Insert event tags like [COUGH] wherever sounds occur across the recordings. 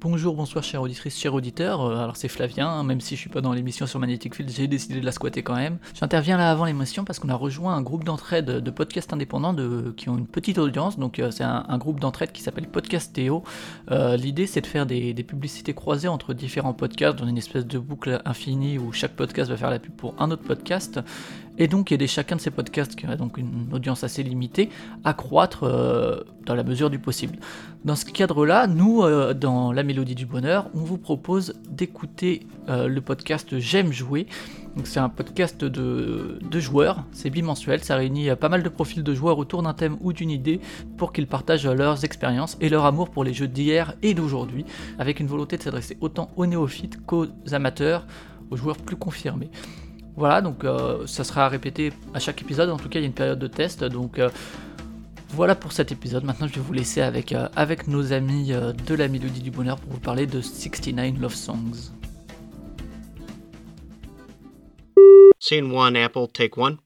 Bonjour, bonsoir, chère auditrice, chers auditeurs. Euh, alors c'est Flavien, hein, même si je suis pas dans l'émission sur Magnetic Field, j'ai décidé de la squatter quand même. J'interviens là avant l'émission parce qu'on a rejoint un groupe d'entraide de podcasts indépendants qui ont une petite audience. Donc euh, c'est un, groupe d'entraide qui s'appelle Podcast Théo. Euh, l'idée c'est de faire des, publicités croisées entre différents podcasts dans une espèce de boucle infinie où chaque podcast va faire la pub pour un autre podcast. Et donc aider chacun de ces podcasts, qui a donc une audience assez limitée, à croître dans la mesure du possible. Dans ce cadre-là, nous, dans la Mélodie du Bonheur, on vous propose d'écouter euh, le podcast J'aime jouer. C'est un podcast de, joueurs, c'est bimensuel, ça réunit euh, pas mal de profils de joueurs autour d'un thème ou d'une idée pour qu'ils partagent leurs expériences et leur amour pour les jeux d'hier et d'aujourd'hui, avec une volonté de s'adresser autant aux néophytes qu'aux amateurs, aux joueurs plus confirmés. Voilà, donc euh, ça sera répété à chaque épisode, en tout cas il y a une période de test, donc voilà pour cet épisode. Maintenant, je vais vous laisser avec, euh, avec nos amis euh, de la Mélodie du Bonheur pour vous parler de 69 Love Songs. Scene 1, Apple, take one.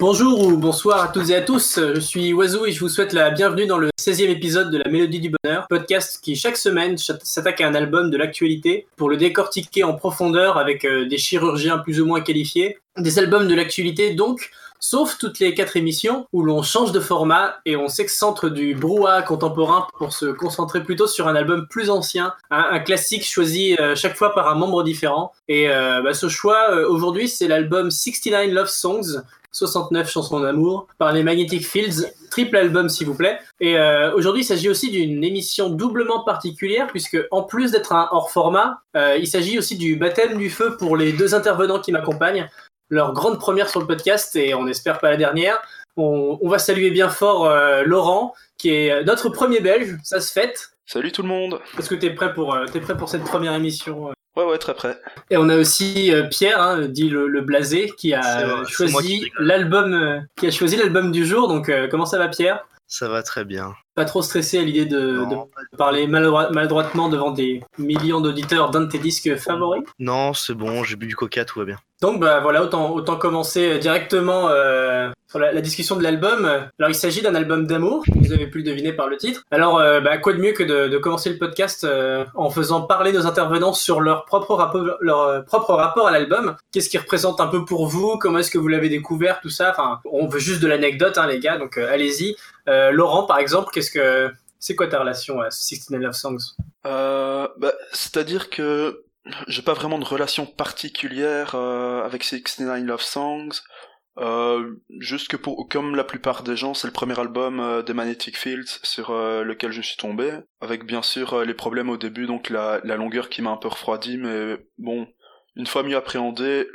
Bonjour ou bonsoir à toutes et à tous, je suis Oiseau et je vous souhaite la bienvenue dans le 16e épisode de la Mélodie du Bonheur, podcast qui chaque semaine s'attaque à un album de l'actualité pour le décortiquer en profondeur avec euh, des chirurgiens plus ou moins qualifiés. Des albums de l'actualité donc, sauf toutes les quatre émissions où l'on change de format et on s'excentre du brouhaha contemporain pour se concentrer plutôt sur un album plus ancien, un, classique choisi euh, chaque fois par un membre différent. Et euh, bah, ce choix aujourd'hui c'est l'album 69 Love Songs 69 chansons d'amour par les Magnetic Fields, triple album s'il vous plaît. Et euh, aujourd'hui, il s'agit aussi d'une émission doublement particulière puisque en plus d'être un hors format, euh, il s'agit aussi du baptême du feu pour les deux intervenants qui m'accompagnent. Leur grande première sur le podcast et on espère pas la dernière. On, va saluer bien fort euh, Laurent qui est notre premier Belge, ça se fête. Salut tout le monde. Est-ce que t'es prêt pour t'es prêt pour cette première émission Ouais, ouais, très prêt. Et on a aussi euh, Pierre, hein, dit le, blasé, qui a choisi l'album, euh, qui a choisi l'album du jour. Donc, euh, comment ça va, Pierre? Ça va très bien. Pas trop stressé à l'idée de, parler maladroitement devant des millions d'auditeurs d'un de tes disques favoris Non, c'est bon, j'ai bu du coca, tout va bien. Donc bah voilà, autant, autant commencer directement euh, sur la, discussion de l'album. Alors il s'agit d'un album d'amour, vous avez pu le deviner par le titre. Alors euh, bah, quoi de mieux que de, commencer le podcast euh, en faisant parler nos intervenants sur leur propre rapport, leur propre rapport à l'album? Qu'est-ce qui représente un peu pour vous? Comment est-ce que vous l'avez découvert? Tout ça. Enfin, on veut juste de l'anecdote, hein, les gars. Donc allez-y. Laurent, par exemple, qu'est-ce c'est quoi ta relation à 69 Love Songs? Bah, C'est-à-dire que j'ai pas vraiment de relation particulière euh, avec 69 Love Songs. Euh, juste que pour, comme la plupart des gens, c'est le premier album euh, des Magnetic Fields sur euh, lequel je suis tombé, avec bien sûr les problèmes au début, donc la, la longueur qui m'a un peu refroidi, mais bon, une fois mieux appréhendé,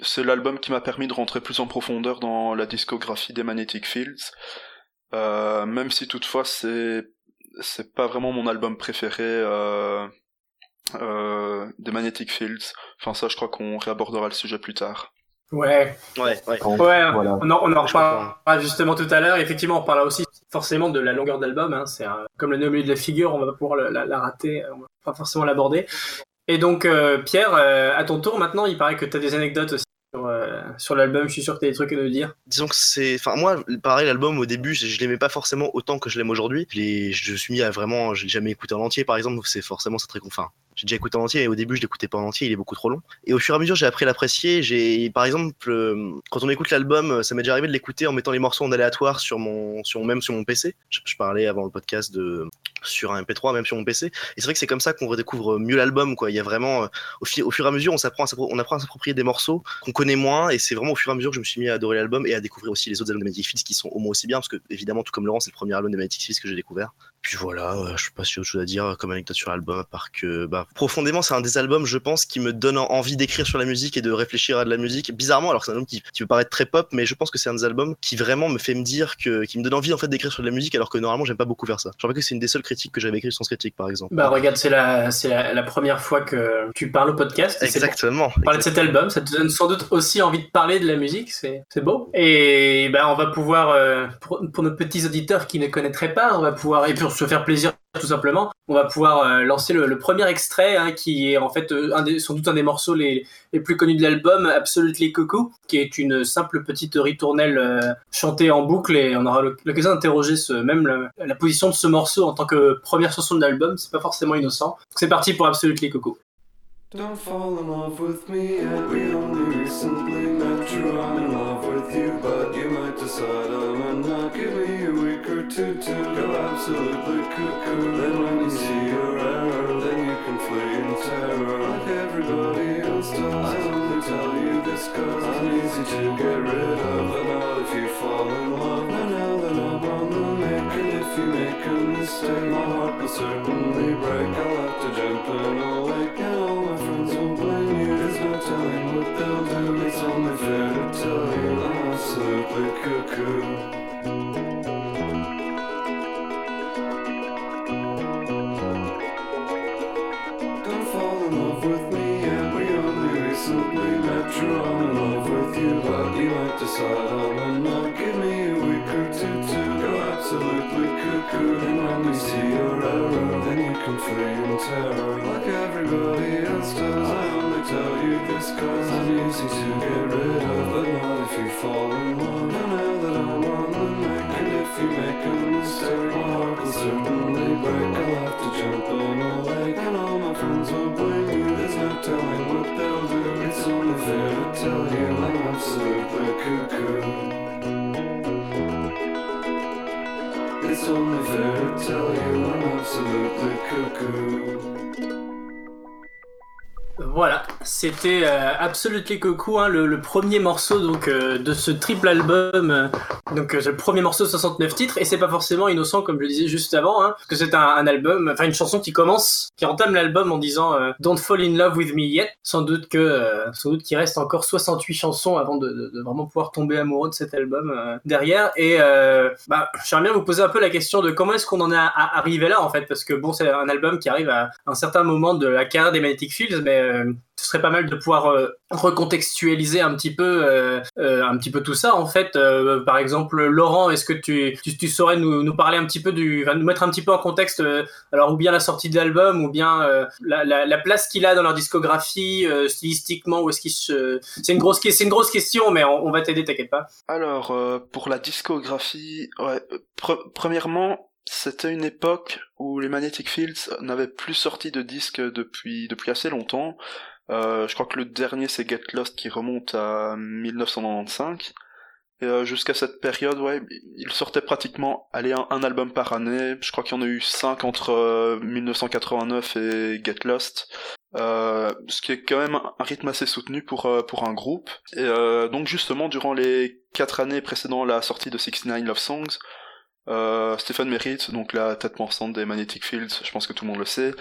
c'est l'album qui m'a permis de rentrer plus en profondeur dans la discographie des Magnetic Fields, même si toutefois c'est c'est pas vraiment mon album préféré euh, des Magnetic Fields. Enfin ça, je crois qu'on réabordera le sujet plus tard. Ouais, ouais, ouais. on, en, on en reparlera justement tout à l'heure. Effectivement, on parlera aussi forcément de la longueur d'album. Hein. C'est comme le nom de la figure, on va pas pouvoir la, rater, on va pas forcément l'aborder. Et donc, euh, Pierre, euh, à ton tour maintenant, il paraît que tu as des anecdotes aussi euh, sur, l'album. Je suis sûr que tu as des trucs à nous dire. Disons que c'est. Enfin, moi, pareil, l'album, au début, je, l'aimais pas forcément autant que je l'aime aujourd'hui. Je suis mis à vraiment. J'ai jamais écouté en entier, par exemple, c'est forcément très. Enfin, j'ai déjà écouté en entier et au début je l'écoutais pas en entier, il est beaucoup trop long. Et au fur et à mesure j'ai appris à l'apprécier. Par exemple euh, quand on écoute l'album, ça m'est déjà arrivé de l'écouter en mettant les morceaux en aléatoire sur mon sur même sur mon PC. Je, parlais avant le podcast de sur un MP3 même sur mon PC. Et c'est vrai que c'est comme ça qu'on redécouvre mieux l'album quoi. Il y a vraiment euh, au, au, fur et à mesure on on apprend à s'approprier des morceaux qu'on connaît moins et c'est vraiment au fur et à mesure que je me suis mis à adorer l'album et à découvrir aussi les autres albums de Magic Fields qui sont au moins aussi bien parce que évidemment tout comme Laurent c'est le premier album de Magic Fields que j'ai découvert. Puis voilà, euh, je sais pas si autre chose à dire comme anecdote sur l'album, à part que bah, profondément, c'est un des albums, je pense, qui me donne envie d'écrire sur la musique et de réfléchir à de la musique. Bizarrement, alors c'est un album qui, qui, peut paraître très pop, mais je pense que c'est un des albums qui vraiment me fait me dire que, qui me donne envie en fait d'écrire sur de la musique, alors que normalement, j'aime pas beaucoup faire ça. Je rappelle que c'est une des seules critiques que j'avais écrites sans critique, par exemple. Bah regarde, c'est la, c'est la, première fois que tu parles au podcast. Exactement. Parler de cet album, ça te donne sans doute aussi envie de parler de la musique, c'est, c'est beau. Et bah on va pouvoir, euh, pour, pour nos petits auditeurs qui ne connaîtraient pas, on va pouvoir, et pour se faire plaisir tout simplement, on va pouvoir euh, lancer le, premier extrait hein, qui est en fait euh, un des, sans doute un des morceaux les, les plus connus de l'album, Absolutely Cuckoo, qui est une simple petite ritournelle euh, chantée en boucle et on aura l'occasion d'interroger ce, même la, position de ce morceau en tant que première chanson de l'album, c'est pas forcément innocent. C'est parti pour Absolutely Cuckoo. Don't to go absolutely cuckoo. Then when you see your error, then you can flee in terror like everybody else does. I only tell you this cause I'm easy to get rid of, but not if you fall in love. And now that I'm on the make, and if you make a mistake, my heart will certainly break. I'll have to jump in else does. I only tell you this cause I'm easy to get rid of, but not if you fall in love. And now that I'm on the and if you make a mistake, my heart will certainly break. I'll have to jump in a lake, and all my friends will blame you. There's no telling what they'll do. It's only fair to tell you I'm absolutely cuckoo. It's only fair to tell you I'm absolutely cuckoo. Uh, Voilà, c'était euh, Absolutely Cuckoo, hein, le, le premier morceau donc euh, de ce triple album, euh, donc euh, le premier morceau de 69 titres, et c'est pas forcément innocent comme je le disais juste avant, hein, parce que c'est un, un album, enfin une chanson qui commence, qui entame l'album en disant euh, Don't fall in love with me yet, sans doute que, euh, sans doute qu'il reste encore 68 chansons avant de, de- de vraiment pouvoir tomber amoureux de cet album euh, derrière, et euh, bah, j'aimerais bien vous poser un peu la question de comment est-ce qu'on en est arrivé là en fait, parce que bon c'est un album qui arrive à un certain moment de la carrière des Magnetic Fields, mais euh, ce serait pas mal de pouvoir euh, recontextualiser un petit peu euh, euh, un petit peu tout ça en fait. Par exemple Laurent est-ce que tu, tu, saurais nous, parler un petit peu du nous mettre un petit peu en contexte alors ou bien la sortie de l'album ou bien la, la, la place qu'il a dans leur discographie stylistiquement où est-ce qu'il se c'est une grosse c'est une grosse question mais on, va t'aider t'inquiète pas. Alors, pour la discographie, premièrement, c'était une époque où les Magnetic Fields n'avaient plus sorti de disques depuis, depuis assez longtemps. Euh, je crois que le dernier c'est Get Lost qui remonte à 1995. Et euh, jusqu'à cette période, ouais, ils sortaient pratiquement allez, un, album par année. Je crois qu'il y en a eu cinq entre euh, 1989 et Get Lost. Euh, ce qui est quand même un rythme assez soutenu pour, euh, pour un groupe. Et euh, donc justement, durant les quatre années précédant la sortie de 69 Love Songs, euh, Stephen Merritt, donc la tête pensante des Magnetic Fields, je pense que tout le monde le sait,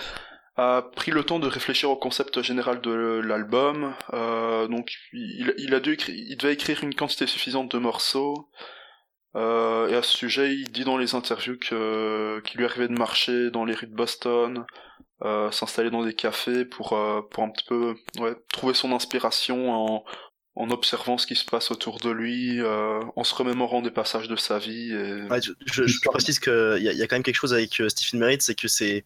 a pris le temps de réfléchir au concept général de l'album. Euh, donc il, il a dû il devait écrire une quantité suffisante de morceaux. Euh, et à ce sujet, il dit dans les interviews que qu'il lui arrivait de marcher dans les rues de Boston, euh, s'installer dans des cafés pour euh, pour un petit peu ouais, trouver son inspiration en en observant ce qui se passe autour de lui, euh, en se remémorant des passages de sa vie. Je, précise qu'il y, y a quand même quelque chose avec euh, Stephen Merritt, c'est que c'est.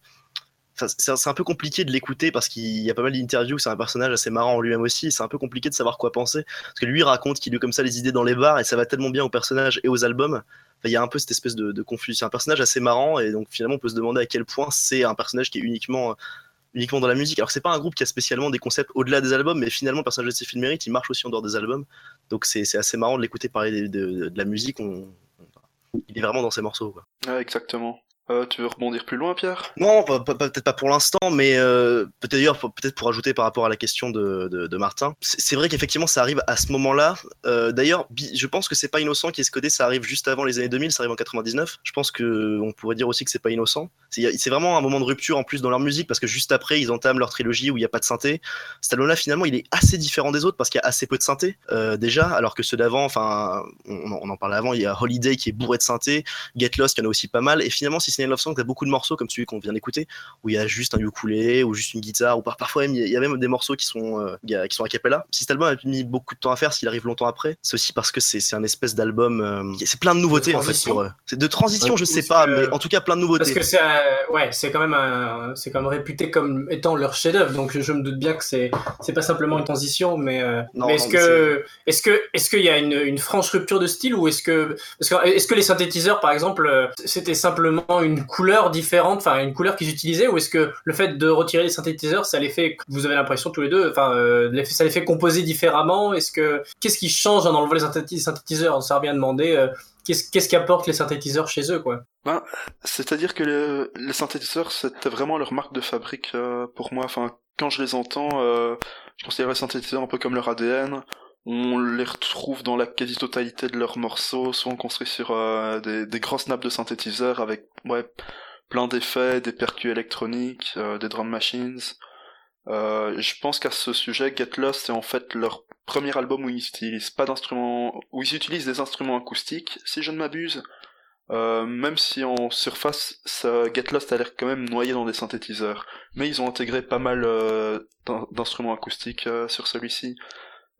C'est un peu compliqué de l'écouter parce qu'il y a pas mal d'interviews, c'est un personnage assez marrant en lui-même aussi, c'est un peu compliqué de savoir quoi penser. Parce que lui raconte qu'il a eu comme ça les idées dans les bars et ça va tellement bien au personnage et aux albums. Il y a un peu cette espèce de, de conflit. C'est un personnage assez marrant et donc finalement on peut se demander à quel point c'est un personnage qui est uniquement, uniquement dans la musique. Alors c'est pas un groupe qui a spécialement des concepts au-delà des albums, mais finalement le personnage de Stephen Merritt il marche aussi en dehors des albums. Donc c'est assez marrant de l'écouter parler de, de- la musique. On, il est vraiment dans ses morceaux. Ouais, exactement. Euh, tu veux rebondir plus loin, Pierre? Non, peut-être pas pour l'instant, mais euh, peut-être d'ailleurs, pour- ajouter par rapport à la question de, Martin. C'est vrai qu'effectivement, ça arrive à ce moment-là. Euh, d'ailleurs, je pense que c'est pas innocent qui est côté, ça arrive juste avant les années 2000, ça arrive en 99. Je pense que on pourrait dire aussi que c'est pas innocent. C'est vraiment un moment de rupture en plus dans leur musique parce que juste après, ils entament leur trilogie où il n'y a pas de synthé. Cet album-là, finalement, il est assez différent des autres parce qu'il y a assez peu de synthé déjà, alors que ceux d'avant, enfin, on, en parlait avant, il y a Holiday qui est bourré de synthé, Get Lost, il en a aussi pas mal. Et finalement, si 69 Love Song, t'as beaucoup de morceaux comme celui qu'on vient d'écouter, où il y a juste un ukulélé ou juste une guitare, ou par- parfois même, il y a- même des morceaux qui sont, euh, qui sont a cappella. Si cet album a mis beaucoup de temps à faire, s'il arrive longtemps après, c'est aussi parce que c'est un espèce d'album, euh, c'est plein de nouveautés en fait. euh, c'est de transition, je sais Parce pas, que- mais en tout cas plein de Parce nouveautés. que c'est ouais, c'est quand même c'est quand même réputé comme étant leur chef-d'œuvre. Donc je, je me doute bien que c'est c'est pas simplement une transition, mais, euh, mais est-ce que est-ce que est-ce qu'il y a une, une franche rupture de style ou est-ce que parce que est-ce que les synthétiseurs par exemple c'était simplement une couleur différente, enfin une couleur qu'ils utilisaient ou est-ce que le fait de retirer les synthétiseurs ça les fait vous avez l'impression tous les deux, enfin euh, ça les fait composer différemment? Est-ce que qu'est-ce qui change en enlevant les synthétis- synthétiseurs? Ça a bien demandé. euh, Qu'est-ce qu'est-ce qu'apportent les synthétiseurs chez eux, quoi C'est-à-dire que le- les synthétiseurs, c'était vraiment leur marque de fabrique euh, pour moi. Enfin, quand je les entends, euh, je considère les synthétiseurs un peu comme leur ADN. On les retrouve dans la quasi-totalité de leurs morceaux, souvent construits sur euh, des, grosses nappes de synthétiseurs avec ouais, plein d'effets, des percus électroniques, euh, des drum machines. Euh, je pense qu'à ce sujet, Get Lost c'est en fait leur premier album où ils utilisent pas d'instruments, où ils utilisent des instruments acoustiques, si je ne m'abuse. Même si en surface, Get Lost a l'air quand même noyé dans des synthétiseurs. Mais ils ont intégré pas mal d'in- d'instruments acoustiques sur celui-ci.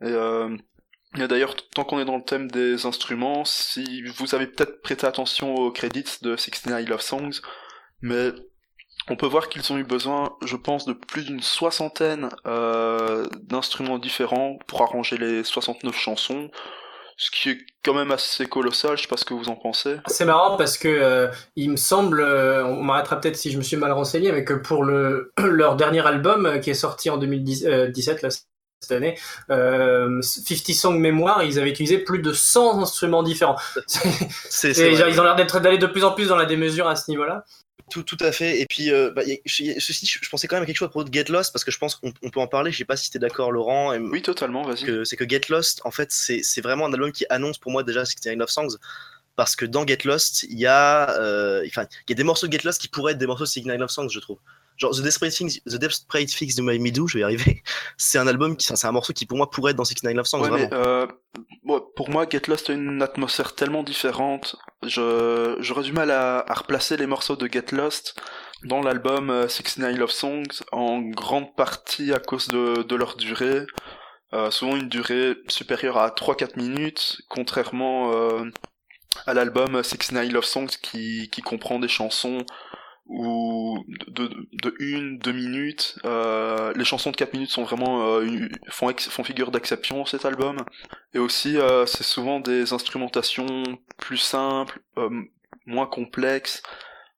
Et, euh, et d'ailleurs, tant qu'on est dans le thème des instruments, si vous avez peut-être prêté attention aux credits de 69 Love Songs, mais on peut voir qu'ils ont eu besoin, je pense, de plus d'une soixantaine euh, d'instruments différents pour arranger les 69 chansons, ce qui est quand même assez colossal, je sais pas ce que vous en pensez. C'est marrant parce que euh, il me semble, euh, on m'arrêtera peut-être si je me suis mal renseigné, mais que pour le [CLEARS THROAT] leur dernier album euh, qui est sorti en 2017 là, cette année, euh, 50 Song Mémoire, ils avaient utilisé plus de 100 instruments différents. [LAUGHS] C'est ils ont l'air d'être d'aller de plus en plus dans la démesure à ce niveau-là. Tout, tout à fait. Et puis, euh, bah, y a- y a- ceci, je je pensais quand même à quelque chose à propos de Get Lost parce que je pense qu'on on peut en parler. Je sais pas si t'es d'accord, Laurent. Et- Oui, totalement, vas-y. que c'est que Get Lost, en fait, c'est c'est vraiment un album qui annonce pour moi déjà 69 Love Songs. Parce que dans Get Lost, il y a, euh, enfin, il y a des morceaux de Get Lost qui pourraient être des morceaux de 69 Love Songs, je trouve. Genre The Desperate Things, The Desperate Fix de My Me Do, je vais y arriver. [LAUGHS] C'est un album, qui- c'est un morceau qui pour moi pourrait être dans 69 Love Songs, Ouais, vraiment. mais euh, ouais, pour moi, Get Lost a une atmosphère tellement différente. Je j'aurais du mal à, à replacer les morceaux de Get Lost dans l'album euh, 69 Love Songs en grande partie à cause de, de leur durée. Euh, souvent une durée supérieure à 3-4 minutes, contrairement euh, à l'album 69 Love Songs qui, qui comprend des chansons ou de, de, de une, deux minutes. Euh, les chansons de 4 minutes sont vraiment euh, font, font figure d'exception cet album. Et aussi, euh, c'est souvent des instrumentations plus simples, euh, moins complexes,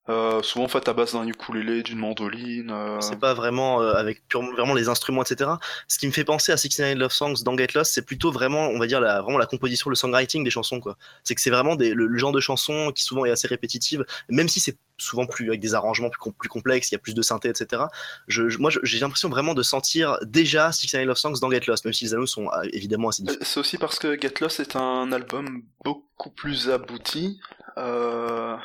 euh, souvent faites à base d'un ukulélé, d'une mandoline. euh, C'est pas vraiment euh, avec purement vraiment les instruments, etc. Ce qui me fait penser à 69 Love Songs dans Get Lost, c'est plutôt vraiment, on va dire, la, vraiment la composition, le songwriting des chansons, quoi. C'est que c'est vraiment des, le, le genre de chanson qui souvent est assez répétitive, même si c'est souvent plus avec des arrangements plus, com- plus complexes, il y a plus de synthé, etc. Je, je- moi, j'ai l'impression vraiment de sentir déjà 69 Love Songs dans Get Lost, même si les albums sont euh, évidemment assez différents. Euh, C'est aussi parce que Get Lost est un album beaucoup plus abouti. Euh,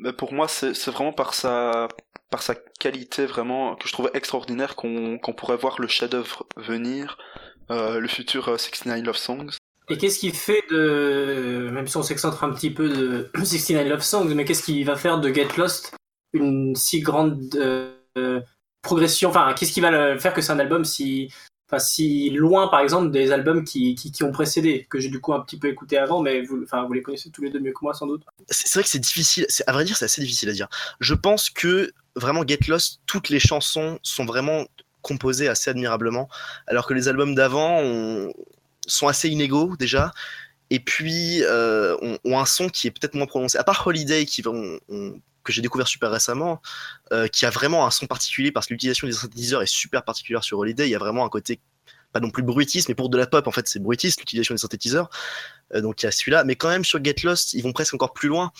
mais pour moi, c'est vraiment par sa par sa qualité vraiment que je trouvais extraordinaire qu'on qu'on pourrait voir le chef-d'œuvre venir, euh, le futur euh, 69 Love Songs. Et qu'est-ce qui fait de, même si on s'excentre un petit peu de [CLEARS THROAT] 69 Love Songs, mais qu'est-ce qui va faire de Get Lost une si grande euh, euh, progression? Enfin, qu'est-ce qui va faire que c'est un album si, enfin, si loin, par exemple, des albums qui, qui, ont précédé, que j'ai du coup un petit peu écouté avant, mais vous, enfin, vous les connaissez tous les deux mieux que moi, sans doute. c'est vrai que c'est difficile. À vrai dire, c'est assez difficile à dire. Je pense que vraiment Get Lost, toutes les chansons sont vraiment composées assez admirablement, alors que les albums d'avant ont- sont assez inégaux déjà. Et puis euh, ont, un son qui est peut-être moins prononcé. À part Holiday, qui que j'ai découvert super récemment, euh, qui a vraiment un son particulier parce que l'utilisation des synthétiseurs est super particulière sur Holiday. Il y a vraiment un côté pas non plus bruitiste, mais pour de la pop, en fait, c'est bruitiste l'utilisation des synthétiseurs. Euh, donc il y a celui-là, mais quand même sur Get Lost, ils vont presque encore plus loin.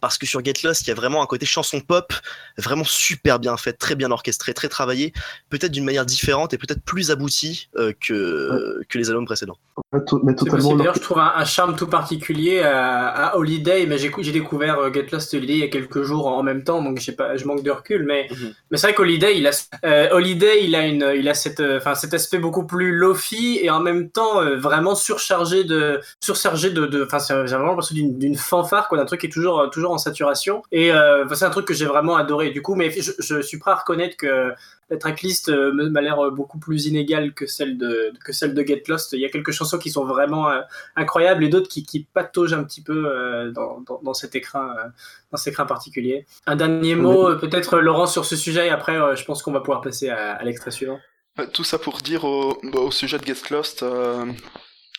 Parce que sur Get Lost, il y a vraiment un côté chanson pop, vraiment super bien fait, très bien orchestré, très travaillé, peut-être d'une manière différente et peut-être plus aboutie euh, que, que les albums précédents. Ouais, mais C'est totalement. D'ailleurs, je trouve un, un charme tout particulier à, à Holiday, mais j'ai découvert euh, Get Lost Holiday il y a quelques jours en même temps, donc je sais pas, je manque de recul, mais Mhm. mais c'est vrai qu'Holiday, il a euh, Holiday, il a une, il a cette, euh, enfin cet aspect beaucoup plus lofi et en même temps euh, vraiment surchargé de, surchargé de, de, enfin j'ai vraiment l'impression d'une fanfare quoi, d'un truc qui est toujours, toujours toujours en saturation. Et euh, c'est un truc que j'ai vraiment adoré du coup, mais je, je suis prêt à reconnaître que la tracklist euh, m'a l'air beaucoup plus inégale que celle de que celle de Get Lost. Il y a quelques chansons qui sont vraiment euh, incroyables et d'autres qui, qui pataugent un petit peu euh, dans, dans, dans cet écrin euh, dans cet écrin particulier. Un dernier mot euh, peut-être Laurent sur ce sujet et après euh, je pense qu'on va pouvoir passer à, à l'extrait suivant. Euh, Tout ça pour dire au, bah, au sujet de Get Lost, euh,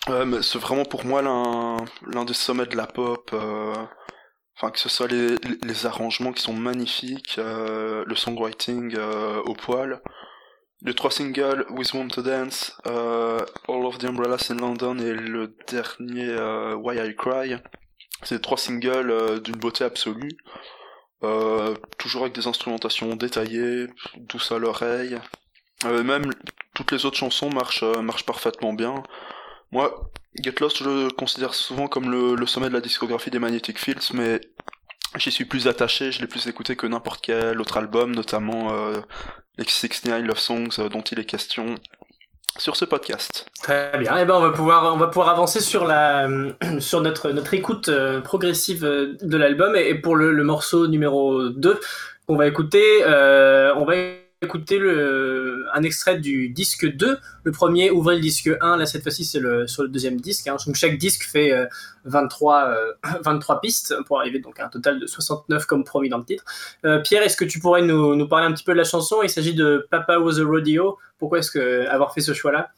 euh, c'est vraiment pour moi l'un l'un des sommets de la pop. Que ce soit les, arrangements qui sont magnifiques, euh, le songwriting euh, au poil. Les trois singles, With Want to Dance, euh, All of the Umbrellas in London et le dernier Why I Cry. C'est trois singles d'une beauté absolue. Toujours avec des instrumentations détaillées, douces à l'oreille. Même toutes les autres chansons marchent parfaitement bien. Moi, Get Lost, je le considère souvent comme le, sommet de la discographie des Magnetic Fields, mais j'y suis plus attaché, je l'ai plus écouté que n'importe quel autre album, notamment euh, les 69 Love Songs euh, dont il est question sur ce podcast. Très bien. Et ben on va pouvoir on va pouvoir avancer sur la [CLEARS THROAT] sur notre notre écoute euh, progressive euh, de l'album et, et pour le, le morceau numéro 2 qu'on va écouter euh, on va écouter le un extrait du disque 2. Le premier ouvrait le disque 1, là cette fois-ci c'est le sur le deuxième disque hein. Donc chaque disque fait euh, 23 euh, 23 pistes pour arriver donc à un total de 69 comme promis dans le titre. Euh, Pierre, est-ce que tu pourrais nous nous parler un petit peu de la chanson? Il s'agit de Papa Was a Rodeo. Pourquoi est-ce que avoir fait ce choix-là?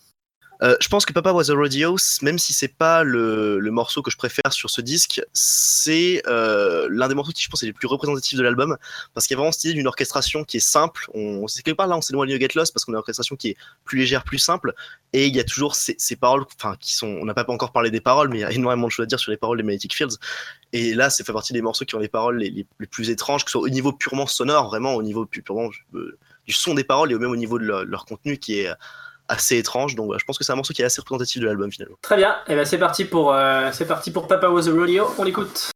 Euh, je pense que Papa Was a Rodeo, même si c'est pas le, morceau que je préfère sur ce disque, c'est euh, l'un des morceaux qui je pense est les plus représentatifs de l'album parce qu'il y a vraiment cette idée d'une orchestration qui est simple. On, c'est quelque part là, on s'éloigne de Get Lost parce qu'on a une orchestration qui est plus légère, plus simple, et il y a toujours ces, paroles, enfin qui sont, on n'a pas encore parlé des paroles, mais il y a énormément de choses à dire sur les paroles des Magnetic Fields. Et là, ça fait partie des morceaux qui ont les paroles les, plus étranges, que ce soit au niveau purement sonore, vraiment au niveau purement euh, du son des paroles et même au niveau de leur contenu qui est assez étrange. Donc, je pense que c'est un morceau qui est assez représentatif de l'album finalement. Très bien, et ben c'est parti pour euh, c'est parti pour Papa Was a Rodeo, on l'écoute.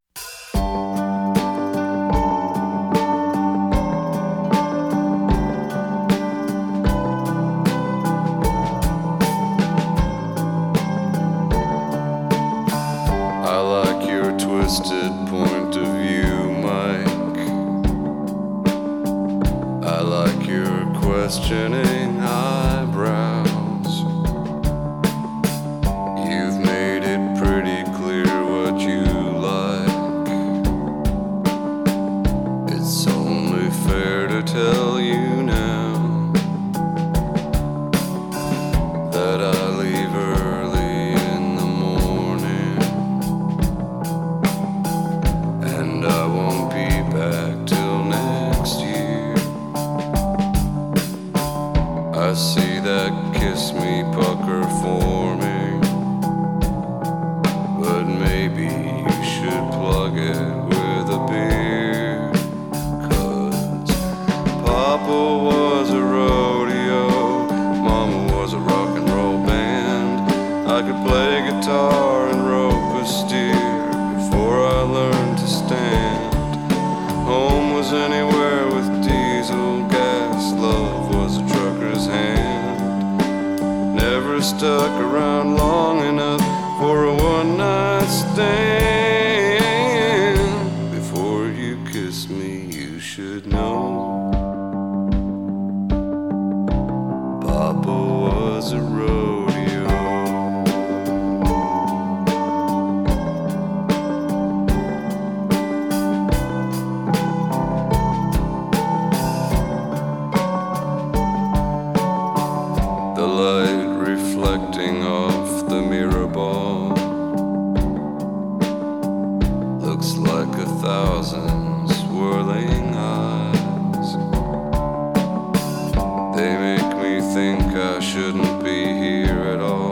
I shouldn't be here at all.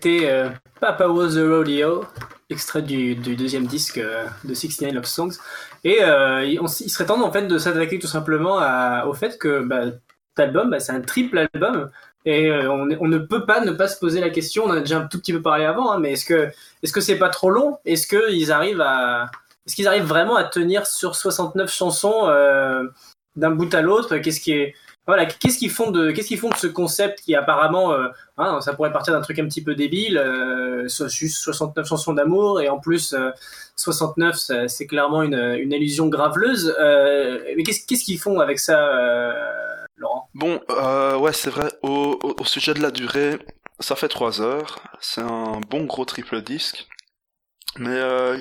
C'était euh, Papa Was a Rodeo, extrait du, deuxième disque euh, de 69 Love Songs. Et euh, on il serait temps en fait de s'attaquer tout simplement au fait que bah, cet album, bah, c'est un triple album. Et on, ne peut pas ne pas se poser la question, on en a déjà un tout petit peu parlé avant, hein, mais est-ce que est-ce que c'est pas trop long? Est-ce qu'ils arrivent est-ce arrivent vraiment à tenir sur 69 chansons d'un bout à l'autre? Qu'est-ce qui voilà, qu'est-ce qu'ils font de qu'est-ce qu'ils font de ce concept qui apparemment euh, Hein, ça pourrait partir d'un truc un petit peu débile, euh, juste 69 chansons d'amour, et en plus, euh, 69, ça- c'est clairement une, allusion graveleuse. Euh, mais qu'est-ce qu'ils font avec ça, euh, Laurent? Bon, euh, ouais, c'est vrai. Au, sujet de la durée, ça fait 3 heures. C'est un bon gros triple disque. Mais euh,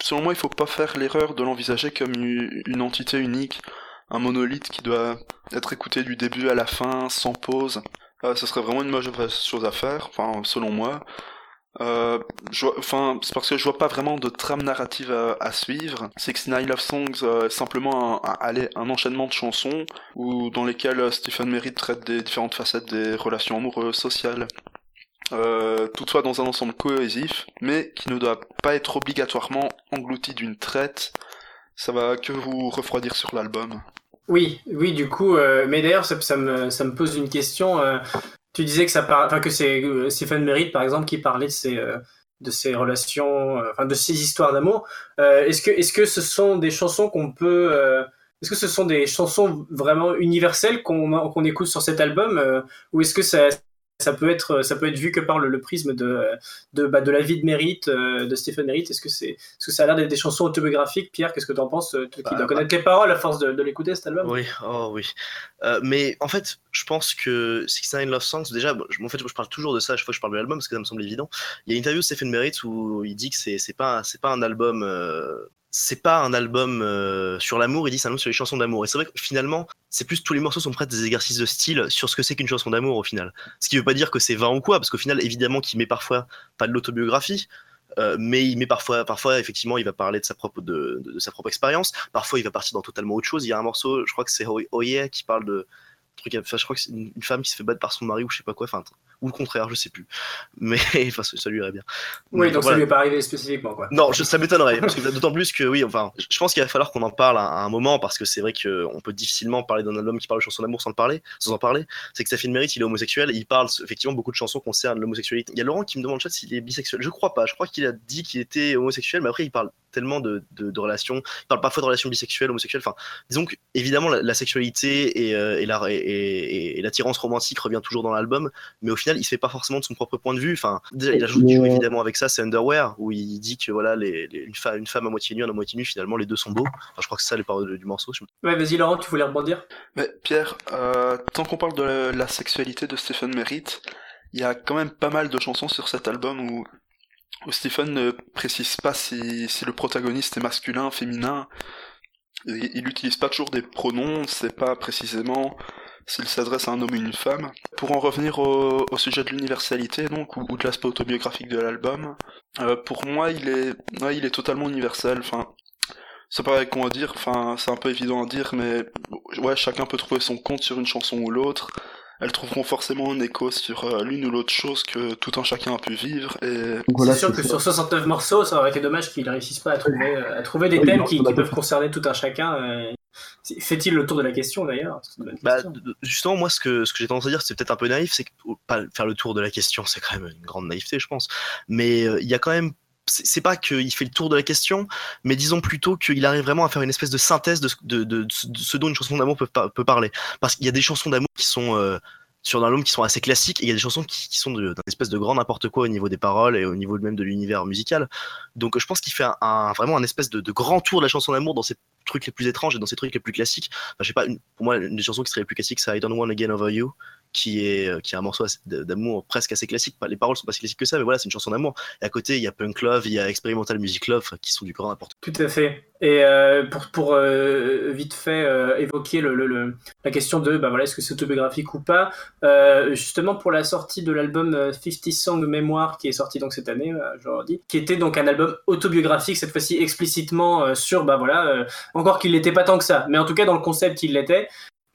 selon moi, il faut pas faire l'erreur de l'envisager comme une entité unique, un monolithe qui doit être écouté du début à la fin, sans pause. Euh, ce serait vraiment une mauvaise chose à faire, enfin, selon moi. Euh, enfin, c'est parce que je vois pas vraiment de trame narrative à, à suivre. 69 Love Songs euh, est simplement un, un enchaînement de chansons où, dans lesquelles euh, Stephen Merritt traite des différentes facettes des relations amoureuses, sociales. Euh, toutefois dans un ensemble cohésif, mais qui ne doit pas être obligatoirement englouti d'une traite. Ça va que vous refroidir sur l'album. Oui, oui, du coup, euh, mais d'ailleurs, ça, me, ça me pose une question. euh, tu disais que ça par... que c'est euh, Stephen Merritt, par exemple, qui parlait de ses, euh, de ses relations, euh, enfin, de ses histoires d'amour. Euh, est-ce que, est-ce que ce sont des chansons qu'on peut, est-ce que ce sont des chansons vraiment universelles qu'on, qu'on écoute sur cet album, ou est-ce que ça, ça peut être, ça peut être vu que par le, le prisme de, de, bah, de la vie de Merritt, euh, de Stephen Merritt Est-ce que c'est, est-ce que ça a l'air d'être des chansons autobiographiques Pierre, qu'est-ce que tu en penses, toi qui Bah, dois bah. connaître les paroles à force de, de l'écouter cet album? Oui, oh oui. Euh, mais en fait, je pense que 69 Love Songs, déjà, bon, en fait, je parle toujours de ça à chaque fois que je parle de l'album parce que ça me semble évident. Il y a une interview de Stephen Merritt où il dit que c'est c'est pas, c'est pas un album. euh, c'est pas un album euh, sur l'amour, il dit c'est un album sur les chansons d'amour. Et c'est vrai que finalement, c'est plus tous les morceaux sont presque des exercices de style sur ce que c'est qu'une chanson d'amour au final. Ce qui veut pas dire que c'est vain ou quoi, parce qu'au final, évidemment, qu'il met parfois pas de l'autobiographie, euh, mais il met parfois, parfois effectivement, il va parler de sa propre, de, sa propre expérience. Parfois, il va partir dans totalement autre chose. Il y a un morceau, je crois que c'est Yeah qui parle de truc. Enfin, je crois que c'est une, femme qui se fait battre par son mari ou je sais pas quoi. Ou le contraire, je sais plus. Mais [LAUGHS] enfin, ça ça lui irait bien. Oui, donc ça voilà. lui est pas arrivé spécifiquement, quoi. Non, je- ça m'étonnerait. D'autant plus que, oui, enfin, je pense qu'il va falloir qu'on en parle à, à un moment parce que c'est vrai qu'on peut difficilement parler d'un album qui parle de chansons d'amour sans, le parler, sans en parler. C'est que Stephen Merritt, il est homosexuel et il parle effectivement beaucoup de chansons concernent l'homosexualité. Il y a Laurent qui me demande chat s'il est bisexuel. Je crois pas. Je crois qu'il a dit qu'il était homosexuel, mais après, il parle tellement de, de, de relations. Il parle parfois de relations bisexuelles, homosexuelles. Enfin, disons que, évidemment, la, la sexualité et, euh, et la- et- et- et l'attirance romantique revient toujours dans l'album, mais au final, il se fait pas forcément de son propre point de vue. Enfin, déjà, il ajoute du évidemment avec ça, c'est Underwear, où il dit que voilà, les, les- une, fa- une femme à moitié nue, un homme à moitié nu, finalement, les deux sont beaux. Enfin, je crois que c'est ça les paroles du morceau. je Ouais, vas-y, Laurent, tu voulais rebondir? Mais Pierre, euh, tant qu'on parle de la, la sexualité de Stephen Merritt, il y a quand même pas mal de chansons sur cet album où, où Stephen ne précise pas si, si le protagoniste est masculin, féminin. Il, il utilise pas toujours des pronoms, c'est pas précisément s'il s'adresse à un homme ou une femme. Pour en revenir au, au sujet de l'universalité, donc, ou, ou de l'aspect autobiographique de l'album, euh, pour moi, il est, ouais, il est totalement universel. Enfin, c'est pas con à dire, enfin, c'est un peu évident à dire, mais ouais, chacun peut trouver son compte sur une chanson ou l'autre. Elles trouveront forcément un écho sur euh, l'une ou l'autre chose que tout un chacun a pu vivre, et C'est sûr que sur 69 morceaux, ça aurait été dommage qu'ils réussissent pas à trouver, euh, à trouver des Oui, thèmes non, qui, qui peuvent concerner tout un chacun. euh. Fait-il le tour de la question d'ailleurs Bah, justement, moi, ce que, ce que j'ai tendance à dire, c'est peut-être un peu naïf, c'est que oh, pas faire le tour de la question, c'est quand même une grande naïveté, je pense. Mais euh, il y a quand même. C'est pas qu'il fait le tour de la question, mais disons plutôt qu'il arrive vraiment à faire une espèce de synthèse de, ce- de, de- de ce dont une chanson d'amour peut parler. Parce qu'il y a des chansons d'amour qui sont euh, sur un album qui sont assez classiques, il y a des chansons qui, sont d'un espèce de grand n'importe quoi au niveau des paroles et au niveau même de l'univers musical. Donc je pense qu'il fait un, vraiment un espèce de, grand tour de la chanson d'amour dans ses trucs les plus étranges et dans ses trucs les plus classiques. Pas, pour moi, une des chansons qui serait les plus classiques, c'est I Don't Want Again Over You, qui est, euh, qui est un morceau d'amour presque assez classique. Les paroles sont pas si classiques que ça, mais voilà, c'est une chanson d'amour. Et à côté, il y a Punk Love, il y a Experimental Music Love, qui sont du grand n'importe Tout à fait. Et euh, pour, pour euh, vite fait évoquer la question de bah voilà, est-ce que c'est autobiographique ou pas, justement pour la sortie de l'album euh, 50 Song Memoir qui est sorti donc cette année, je leur dis, qui était donc un album autobiographique, cette fois-ci explicitement sur, bah voilà, encore qu'il l'était pas tant que ça, mais en tout cas dans le concept il l'était.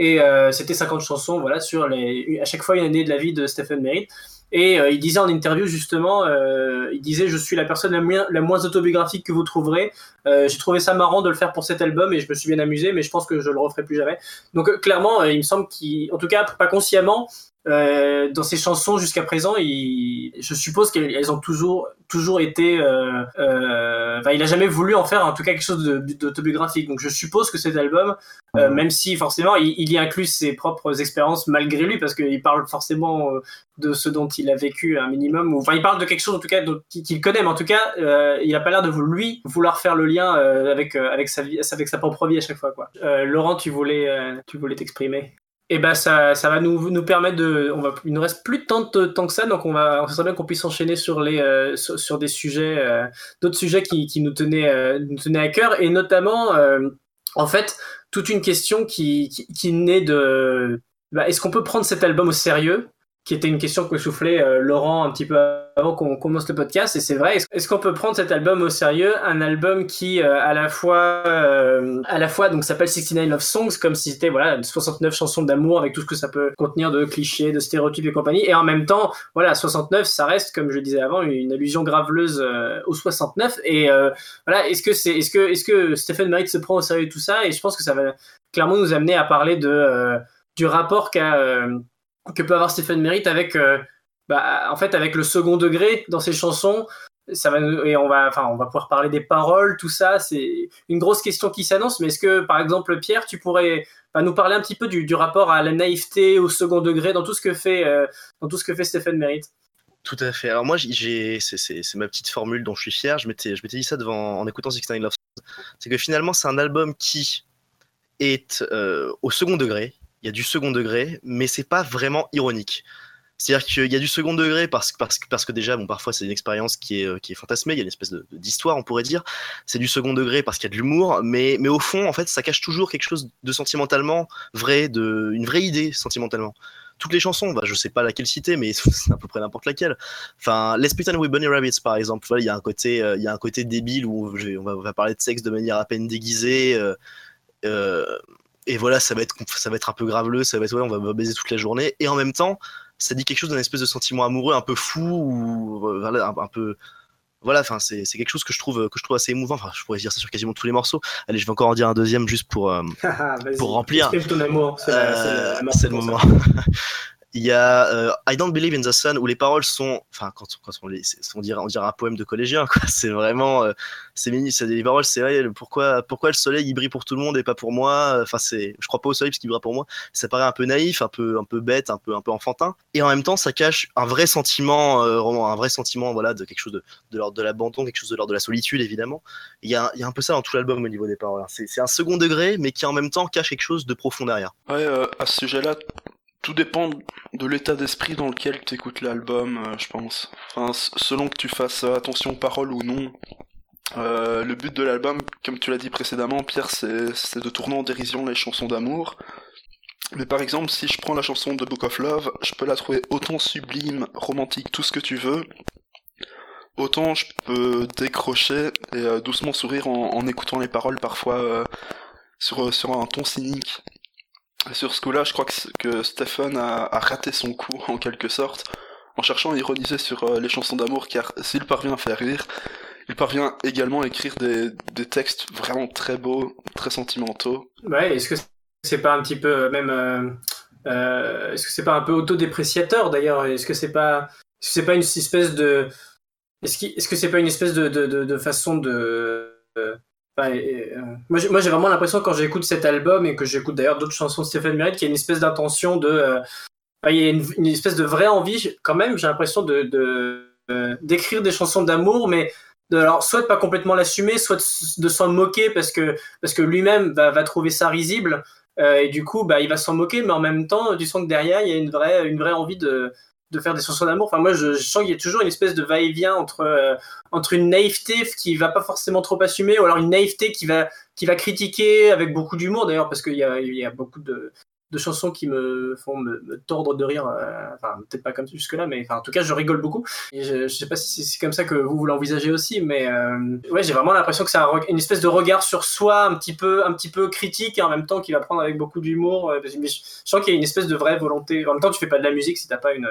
Et euh, c'était 50 chansons, voilà, sur les, à chaque fois une année de la vie de Stephen Merritt. Et euh, il disait en interview justement, euh, il disait je suis la personne la, moins- autobiographique que vous trouverez. J'ai trouvé ça marrant de le faire pour cet album et je me suis bien amusé, mais je pense que je le referai plus jamais. Donc clairement, il me semble qu'il, en tout cas pas consciemment, euh, dans ses chansons jusqu'à présent, il, je suppose qu'elles ont toujours toujours été. euh, euh, Enfin, il a jamais voulu en faire en tout cas quelque chose d'autobiographique. Donc je suppose que cet album, euh, même si forcément il, il y inclut ses propres expériences malgré lui, parce qu'il parle forcément euh, de ce dont il a vécu un minimum. Ou, enfin, il parle de quelque chose en tout cas qu'il connaît, mais en tout cas, euh, il a pas l'air de lui vouloir faire le lien euh, avec euh, avec sa vie, avec sa propre vie à chaque fois. Quoi. Euh, Laurent, tu voulais euh, tu voulais t'exprimer? Et ben ça, ça va nous, nous permettre de, on va, il nous reste plus de temps, de temps que ça, donc on va, ce serait bien qu'on puisse enchaîner sur les, euh, sur, des sujets, euh, d'autres sujets qui, qui nous tenaient, euh, nous tenaient à cœur, et notamment, en fait, toute une question qui, qui, qui naît de, bah, est-ce qu'on peut prendre cet album au sérieux? Qui était une question que soufflait euh, Laurent un petit peu avant qu'on commence le podcast, et c'est vrai. Est-ce qu'on peut prendre cet album au sérieux, un album qui euh, à la fois, euh, à la fois donc s'appelle 69 Love Songs, comme si c'était voilà 69 chansons d'amour avec tout ce que ça peut contenir de clichés, de stéréotypes et compagnie, et en même temps, voilà 69, ça reste comme je le disais avant une allusion graveleuse euh, au 69. Et euh, voilà, est-ce que c'est, est-ce que, est-ce que Stephen Merritt se prend au sérieux tout ça? Et je pense que ça va clairement nous amener à parler de euh, du rapport qu'a que peut avoir Stephen Merritt avec euh, bah, en fait avec le second degré dans ses chansons ça va et on va enfin on va pouvoir parler des paroles tout ça c'est une grosse question qui s'annonce mais est-ce que par exemple Pierre tu pourrais bah, nous parler un petit peu du, rapport à la naïveté au second degré dans tout ce que fait euh, dans tout ce que fait Stephen Merritt Tout à fait. Alors moi, c'est, ma petite formule dont je suis fier. Je m'étais, dit ça devant, en écoutant 69 Love. C'est que finalement, c'est un album qui est euh, au second degré. Il y a du second degré, mais c'est pas vraiment ironique. C'est-à-dire qu'il y a du second degré parce, que- parce, parce que déjà, bon, parfois c'est une expérience qui est, euh, qui est fantasmée, il y a une espèce d'histoire, on pourrait dire. C'est du second degré parce qu'il y a de l'humour, mais, mais au fond, en fait, ça cache toujours quelque chose de sentimentalement vrai, de, une vraie idée sentimentalement. Toutes les chansons, bah, je sais pas laquelle citer, mais [LAUGHS] c'est à peu près n'importe laquelle. Enfin, Let's Pretend Bunny Rabbits, par exemple, il y a un côté, euh, y a un côté débile où on va parler de sexe de manière à peine déguisée. euh, euh, et voilà, ça va être, ça va être un peu graveleux, ça va être, ouais, on va baiser toute la journée. Et en même temps, ça dit quelque chose d'un espèce de sentiment amoureux un peu fou ou euh, voilà, un, un peu voilà enfin c'est c'est quelque chose que je trouve que je trouve assez émouvant enfin je pourrais dire ça sur quasiment tous les morceaux allez je vais encore en dire un deuxième juste pour euh, [LAUGHS] Vas-y, Pour remplir. ton amour. C'est euh, le moment [LAUGHS] il y a euh, I Don't Believe in the Sun où les paroles sont enfin quand, quand on les on dirait on dirait un poème de collégien quoi. [LAUGHS] C'est vraiment euh, c'est des paroles c'est le- pourquoi pourquoi le soleil il brille pour tout le monde et pas pour moi? Enfin c'est je crois pas au soleil parce qu'il brille pour moi. Ça paraît un peu naïf un peu un peu bête un peu un peu enfantin. Et en même temps ça cache un vrai sentiment euh, vraiment un vrai sentiment voilà de quelque chose de de l'ordre de l'abandon quelque chose de l'ordre de la solitude évidemment. Il y a il y a un peu ça dans tout l'album au niveau des paroles hein. c'est c'est un second degré mais qui en même temps cache quelque chose de profond derrière. Ouais, euh, à ce sujet-là, tout dépend de l'état d'esprit dans lequel tu écoutes l'album, euh, je pense. Enfin, selon que tu fasses euh, attention aux paroles ou non. Euh, le but de l'album, comme tu l'as dit précédemment, Pierre, c'est de tourner en dérision les chansons d'amour. Mais par exemple, si je prends la chanson de Book of Love, je peux la trouver autant sublime, romantique, tout ce que tu veux. Autant je peux décrocher et euh, doucement sourire en, écoutant les paroles parfois sur un ton cynique. Sur ce coup-là, je crois que, que Stephen a, raté son coup, en quelque sorte, en cherchant à ironiser sur euh, les chansons d'amour, car s'il parvient à faire rire, il parvient également à écrire des, des textes vraiment très beaux, très sentimentaux. Ouais, est-ce que c'est pas un petit peu euh, même euh, euh, est-ce que c'est pas un peu autodépréciateur d'ailleurs? Est-ce que c'est pas est-ce que c'est pas une espèce de est-ce que c'est pas une espèce de, de, de, de façon de euh, enfin, euh, moi j'ai vraiment l'impression quand j'écoute cet album et que j'écoute d'ailleurs d'autres chansons de Stephen Merritt qu'il y a une espèce d'intention de euh, il y a une, espèce de vraie envie quand même j'ai l'impression de de euh, d'écrire des chansons d'amour mais de, alors soit de pas complètement l'assumer soit de, s'en moquer parce que parce que lui-même va, va trouver ça risible euh, et du coup bah il va s'en moquer mais en même temps tu sens que derrière il y a une vraie une vraie envie de de faire des chansons d'amour. Enfin moi je, sens qu'il y a toujours une espèce de va-et-vient entre euh, entre une naïveté qui va pas forcément trop assumer ou alors une naïveté qui va qui va critiquer avec beaucoup d'humour d'ailleurs parce qu'il y a y a beaucoup de de chansons qui me font me, me tordre de rire euh, enfin peut-être pas comme jusque là mais enfin en tout cas je rigole beaucoup et je, je sais pas si c'est- comme ça que vous vous l'envisagez aussi mais euh, ouais j'ai vraiment l'impression que c'est un une espèce de regard sur soi un petit peu un petit peu critique et en même temps qui va prendre avec beaucoup d'humour euh, mais je, je sens qu'il y a une espèce de vraie volonté en même temps tu fais pas de la musique si t'as pas une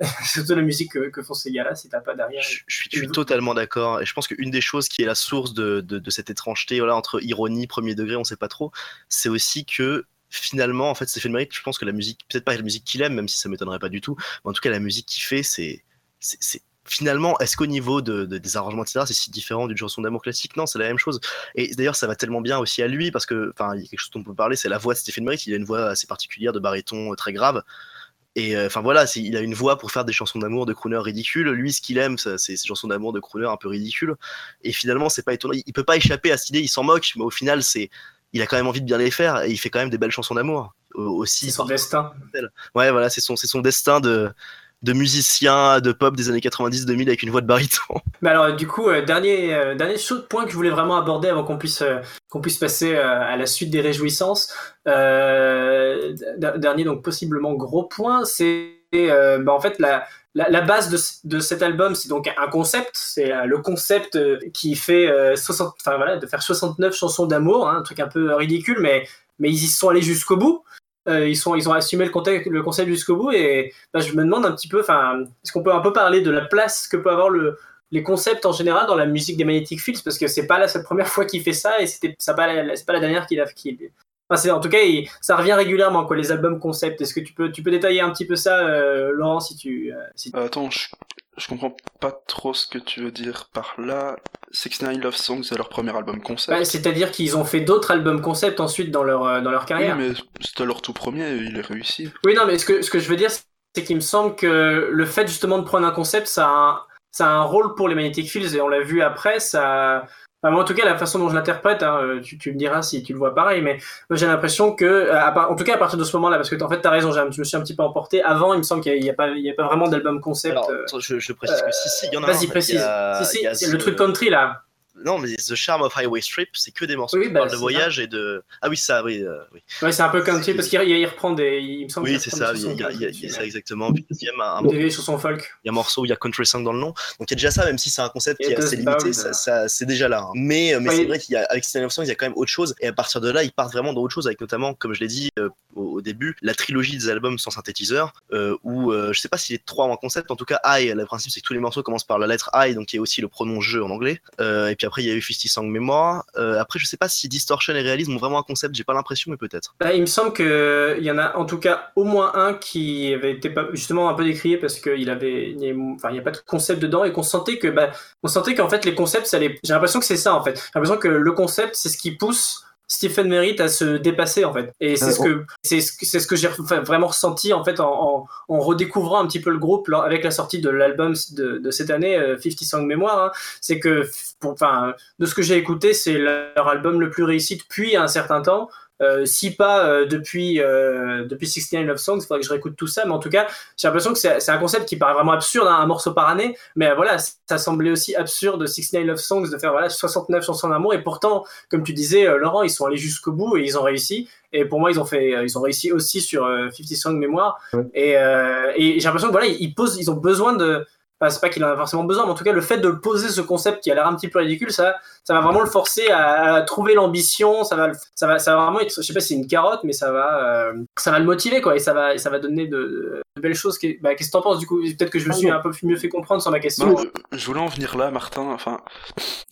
[LAUGHS] surtout la musique que, que font ces gars là si t'as pas derrière Je, je suis, je suis totalement d'accord. Et je pense qu'une des choses qui est la source de, de, de cette étrangeté voilà, entre ironie, premier degré, on sait pas trop, c'est aussi que finalement, en fait, Stephen Merritt, je pense que la musique, peut-être pas la musique qu'il aime, même si ça m'étonnerait pas du tout, mais en tout cas, la musique qu'il fait, c'est. c'est- c'est- Finalement, est-ce qu'au niveau de, de- des arrangements, etc., c'est si différent d'une chanson d'amour classique? Non, c'est la même chose. Et d'ailleurs, ça va tellement bien aussi à lui, parce que, enfin, il y a quelque chose dont on peut parler, c'est la voix de Stephen Merritt. Il a une voix assez particulière de baryton euh, très grave. Et euh, enfin voilà, c'est- il a une voix pour faire des chansons d'amour de crooner ridicules. Lui, ce qu'il aime, c'est ces chansons d'amour de crooner un peu ridicules. Et finalement, c'est pas étonnant. Il, il peut pas échapper à cette idée. Il s'en moque, mais au final, c'est, il a quand même envie de bien les faire. Et il fait quand même des belles chansons d'amour euh, aussi. c'est son destin Ouais, voilà, c'est son, c'est son destin de de musicien de pop des années 90-2000 avec une voix de baryton. [LAUGHS] Mais alors, du coup, euh, dernier, euh, dernier point que je voulais vraiment aborder avant qu'on puisse, euh, qu'on puisse passer euh, à la suite des réjouissances. Dernier, donc possiblement gros point, c'est bah, en fait la, la, base de, cet album, c'est donc un concept. C'est euh, le concept euh, qui fait euh, 60, enfin voilà, de faire 69 chansons d'amour, hein, un truc un peu ridicule, mais, ils y sont allés jusqu'au bout. Ils, ont assumé le, le concept jusqu'au bout et bah, je me demande un petit peu, est-ce qu'on peut un peu parler de la place que peut avoir le, les concepts en général dans la musique des Magnetic Fields? Parce que c'est pas la, première fois qu'il fait ça et c'était ça pas la- c'est pas la dernière qu'il a qu'il enfin, en tout cas il- ça revient régulièrement quoi les albums concept est-ce que tu peux tu peux détailler un petit peu ça euh, Laurent si tu euh, si Euh, attends, je, je comprends pas trop ce que tu veux dire par là. 69 Love Songs, c'est leur premier album concept. Ouais, c'est-à-dire qu'ils ont fait d'autres albums concept ensuite dans leur dans leur oui, carrière mais c'était leur tout premier et il est réussi. Oui, non, mais ce que, ce que je veux dire, c'est qu'il me semble que le fait justement de prendre un concept, ça a un, ça a un rôle pour les Magnetic Fields, et on l'a vu après, ça... Enfin, moi, en tout cas, la façon dont je l'interprète, hein, euh, tu, tu me diras si tu le vois pareil, mais j'ai l'impression que, euh, à en tout cas à partir de ce moment-là, parce que en fait t'as raison, je me suis un petit peu emporté. Avant, il me semble qu'il n'y a, pas- il y a pas vraiment d'album concept. Alors, euh, je, je précise que si, si, il y en a un. Vas-y, précise. a- si, si, le truc country là. Non, mais The Charm of Highway Strip, c'est que des morceaux Oui, qui bah, parlent de voyage et de. Ah oui, ça, oui. euh, oui. Ouais, c'est un peu country parce qu'il il reprend des. Il me semble Oui, c'est ça, il y a, chansons il y a- il y a- country, il y a ça exactement. Puis il y a un, Des chansons folk. il y a un morceau où il y a Country Song dans le nom. Donc il y a déjà ça, même si c'est un concept qui est assez limité, ça, ça- c'est déjà là. hein. Mais, euh, mais Ouais, c'est vrai qu'il y a, avec System of Songs, il y a quand même autre chose. Et à partir de là, ils partent vraiment dans autre chose, avec notamment, comme je l'ai dit euh, au, au début, la trilogie des albums sans synthétiseur, euh, où je sais pas si les trois un concept, en tout cas, I, le principe c'est que tous les morceaux commencent par la lettre I, donc il y a aussi le pronom je en anglais. Et puis après, il y a eu 50 Song Mémoire. Euh, après, je sais pas si Distortion et Realism ont vraiment un concept, j'ai pas l'impression, mais peut-être. Bah, il me semble qu'il y en a en tout cas au moins un qui avait été justement un peu décrié parce qu'il avait, il y a, pas de concept dedans et qu'on sentait que, bah, on sentait qu'en fait les concepts, ça j'ai l'impression que c'est ça en fait. J'ai l'impression que le concept, c'est ce qui pousse Stephen Merritt à se dépasser en fait. Et c'est Euh, ce que, c'est ce ce que j'ai vraiment ressenti en fait en, en, en redécouvrant un petit peu le groupe avec la sortie de l'album de, de cette année, euh, 50 Song Mémoire. hein. c'est que, pour, enfin, de ce que j'ai écouté, c'est leur album le plus réussi depuis un certain temps. Euh, si pas euh, depuis euh, depuis 69 Love Songs, il faudrait que je réécoute tout ça, mais en tout cas, j'ai l'impression que c'est c'est un concept qui paraît vraiment absurde, hein, un morceau par année, mais euh, voilà, ça semblait aussi absurde 69 Love Songs de faire voilà 69 chansons d'amour, et pourtant, comme tu disais, euh, Laurent, ils sont allés jusqu'au bout et ils ont réussi. Et pour moi, ils ont fait, euh, ils ont réussi aussi sur euh, 50 Songs Mémoire. Ouais. Et, euh, et j'ai l'impression que voilà, ils posent, ils ont besoin de Enfin, c'est pas qu'il en a forcément besoin, mais en tout cas, le fait de poser ce concept qui a l'air un petit peu ridicule, ça, ça va vraiment le forcer à, à trouver l'ambition. Ça va, ça va, ça va vraiment être, je sais pas si c'est une carotte, mais ça va, euh, ça va le motiver, quoi, et ça va, et ça va donner de, de belles choses. Bah, Qu'est-ce que t'en penses, du coup? Peut-être que je me suis un peu mieux fait comprendre sur ma question. Non, je voulais en venir là, Martin. Enfin,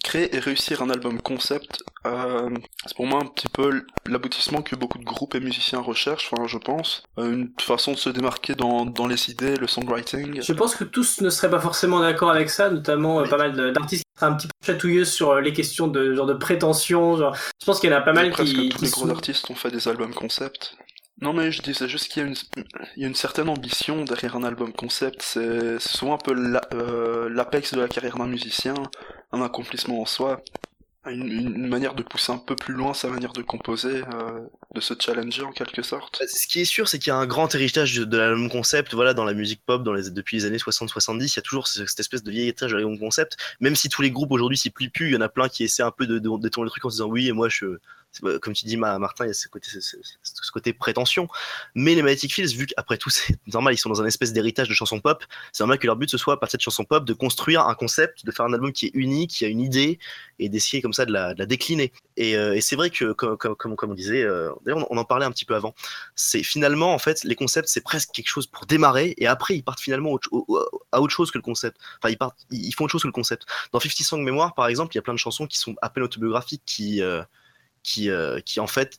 créer et réussir un album concept, euh, c'est pour moi un petit peu l'aboutissement que beaucoup de groupes et musiciens recherchent, enfin, je pense. Euh, une façon de se démarquer dans, dans les idées, le songwriting. Je pense que tous ne seraient pas forcément d'accord avec ça, notamment euh, pas mal d'artistes un petit peu chatouilleux sur euh, les questions de genre de prétention. Genre, je pense qu'il y en a pas mal Presque qui, tous qui les gros artistes ont fait des albums concept. Non mais je disais juste qu'il y a une, il y a une certaine ambition derrière un album concept. C'est souvent un peu la- euh, l'apex de la carrière d'un musicien, un accomplissement en soi, une, manière de pousser un peu plus loin sa manière de composer, euh, de se challenger en quelque sorte. Bah, Ce qui est sûr, c'est qu'il y a un grand héritage de, l'album concept, voilà, dans la musique pop, depuis les années 60-70, il y a toujours ce- cette espèce de vieil héritage de l'album concept. Même si tous les groupes aujourd'hui s'y plient plus, il y en a plein qui essaient un peu de, détourner le truc en se disant oui, et moi je, comme tu dis, Ma- Martin, il y a ce côté, prétention. Mais les Magnetic Fields, vu qu'après tout, [LAUGHS] c'est normal, ils sont dans un espèce d'héritage de chansons pop, c'est normal que leur but ce soit, à partir de chansons pop, de construire un concept, de faire un album qui est unique, qui a une idée, et d'essayer comme ça de la, décliner. Et, euh, et c'est vrai que, comme, on disait, euh, d'ailleurs, on, en parlait un petit peu avant, c'est finalement, en fait, les concepts, c'est presque quelque chose pour démarrer, et après, ils partent finalement à autre chose que le concept. Enfin, ils, font autre chose que le concept. Dans 50 Song Mémoire, par exemple, il y a plein de chansons qui sont à peine autobiographiques, qui, euh, qui, euh, qui en fait,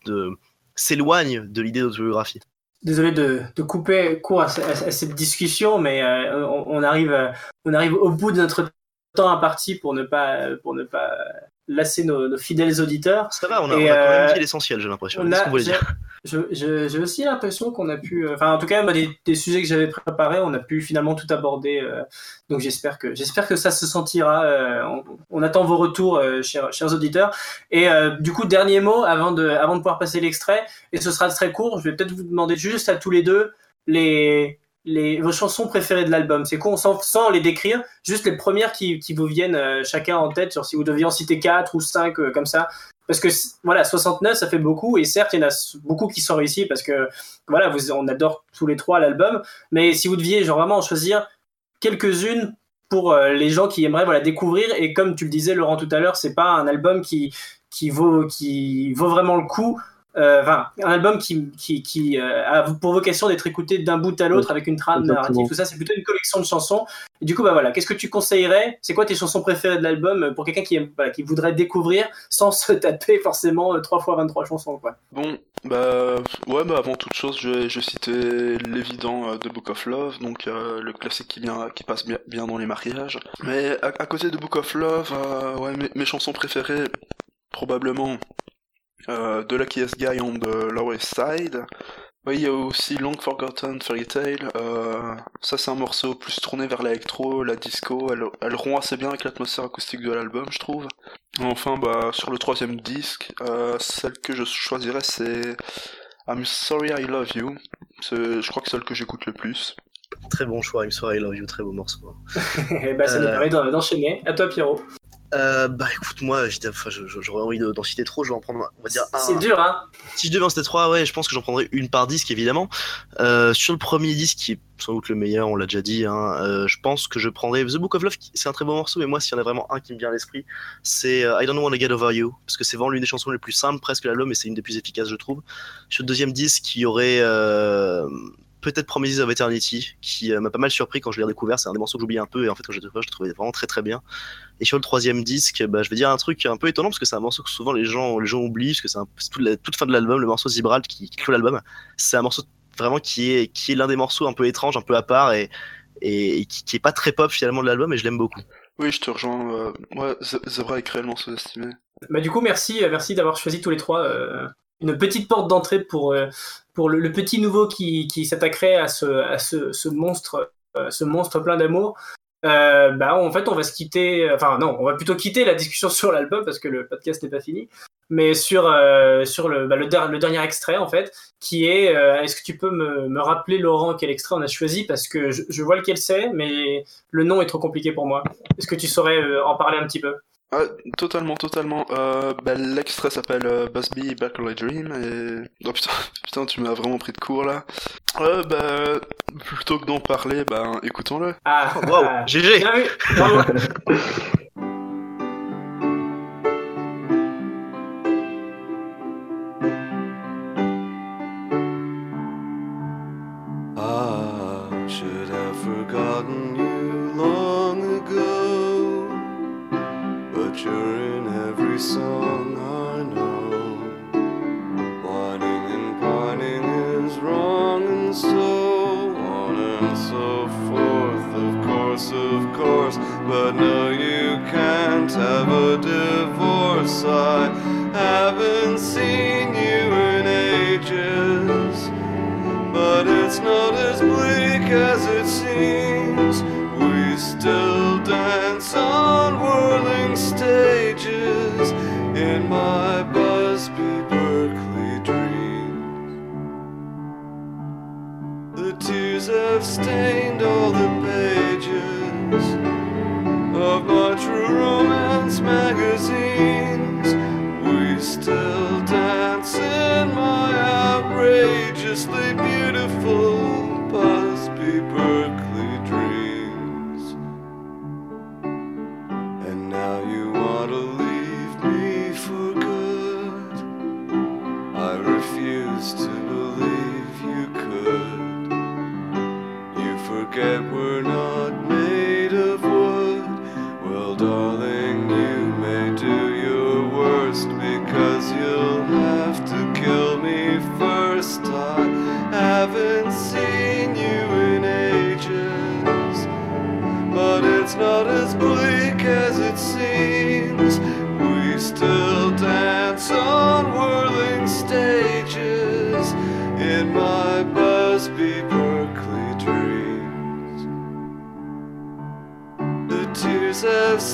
s'éloignent de l'idée d'autobiographie. Désolé de, de couper court à, à- à cette discussion, mais euh, on, on arrive, euh, on arrive au bout de notre temps imparti pour ne pas, pour ne pas lasser nos, nos fidèles auditeurs. Ça va, on a, Et, on a quand même euh, dit l'essentiel, j'ai l'impression. J'ai- aussi l'impression qu'on a pu, euh, enfin en tout cas des, des sujets que j'avais préparés, on a pu finalement tout aborder. euh, donc j'espère que j'espère que ça se sentira. euh, on, on attend vos retours, euh, chers, chers auditeurs. Et euh, du coup dernier mot avant de avant de pouvoir passer l'extrait. Et ce sera très court. Je vais peut-être vous demander juste à tous les deux les les vos chansons préférées de l'album? C'est con sans, les décrire, juste les premières qui, qui vous viennent euh, chacun en tête. Si vous deviez en citer quatre ou cinq euh, comme ça? Parce que voilà, 69, ça fait beaucoup, et certes, il y en a beaucoup qui sont réussis parce que voilà, vous, on adore tous les trois l'album. Mais si vous deviez genre vraiment en choisir quelques-unes pour euh, les gens qui aimeraient voilà découvrir, et comme tu le disais Laurent tout à l'heure, c'est pas un album qui qui vaut qui vaut vraiment le coup. Euh, Enfin, un album qui, qui, qui euh, a pour vocation d'être écouté d'un bout à l'autre avec une trame narrative, tout ça, c'est plutôt une collection de chansons. Et du coup, bah voilà, qu'est-ce que tu conseillerais? C'est quoi tes chansons préférées de l'album euh, pour quelqu'un qui, voilà, qui voudrait découvrir sans se taper forcément euh, 3 fois 23 chansons quoi? Bon, bah ouais, bah avant toute chose, je vais, je vais citer l'évident euh, de Book of Love, donc euh, le classique qui, vient, qui passe bien, bien dans les mariages. Mais à, à côté de Book of Love, euh, ouais, mes, mes chansons préférées, probablement euh, The Luckiest Guy on the Lower East Side. Oui, il y a aussi Long Forgotten Fairy Tale. Euh, ça, c'est un morceau plus tourné vers l'électro, la disco. Elle, elle rompt assez bien avec l'atmosphère acoustique de l'album, je trouve. Enfin, bah, sur le troisième disque, euh, celle que je choisirais, c'est I'm Sorry I Love You. Je crois que c'est celle que j'écoute le plus. Très bon choix, I'm sorry, I love you, très beau morceau. Et [LAUGHS] bah, ça nous Euh. permet d'en- d'enchaîner. À toi Pierrot. Euh, bah écoute, moi, j'aurais envie de- d'en citer trop, je vais en prendre, on va dire un. C'est dur, hein Si je devais en citer trois, ouais, je pense que j'en prendrais une par disque, évidemment. Euh, sur le premier disque, qui est sans doute le meilleur, on l'a déjà dit, hein, euh, je pense que je prendrais The Book of Love, c'est un très beau morceau, mais moi, s'il y en a vraiment un qui me vient à l'esprit, c'est I Don't Want to Get Over You, parce que c'est vraiment l'une des chansons les plus simples presque l'album, et c'est une des plus efficaces, je trouve. Sur le deuxième disque, il y aurait peut-être Promises of Eternity, qui euh, m'a pas mal surpris quand je l'ai redécouvert, c'est un des morceaux que j'oublie un peu, et en fait, quand j'ai découvert, je le trouvais vraiment très très bien. Et sur le troisième disque, bah, je vais dire un truc un peu étonnant parce que c'est un morceau que souvent les gens, les gens oublient parce que c'est toute la toute fin de l'album, le morceau Zibralt qui, qui clôt l'album. C'est un morceau vraiment qui est qui est l'un des morceaux un peu étranges, un peu à part et et, et qui, qui est pas très pop finalement de l'album et je l'aime beaucoup. Oui, je te rejoins. euh, Moi, Ze- Zebra est réellement sous-estimé. Bah, du coup, merci, euh, merci d'avoir choisi tous les trois euh, une petite porte d'entrée pour, euh, pour le, petit nouveau qui, qui s'attaquerait à ce, à ce, ce monstre, euh, ce monstre plein d'amour. Euh, bah, en fait, on va se quitter. Enfin, non, on va plutôt quitter la discussion [LAUGHS] sur l'album parce que le podcast n'est pas fini. Mais sur, euh, sur le, bah, le, der- le dernier extrait, en fait, qui est. euh, Est-ce que tu peux me, me rappeler, Laurent, quel extrait on a choisi? Parce que je, je vois lequel c'est, mais le nom est trop compliqué pour moi. Est-ce que tu saurais euh, en parler un petit peu? Ah, totalement, totalement. Euh, bah, L'extrait s'appelle euh, Busby Berkeley Dream et... Oh putain, [LAUGHS] putain, tu m'as vraiment pris de court là. Euh, bah, plutôt que d'en parler, bah, écoutons-le. Ah, Waouh, ah, GG. [LAUGHS]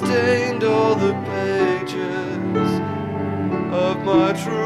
stained all the pages of my true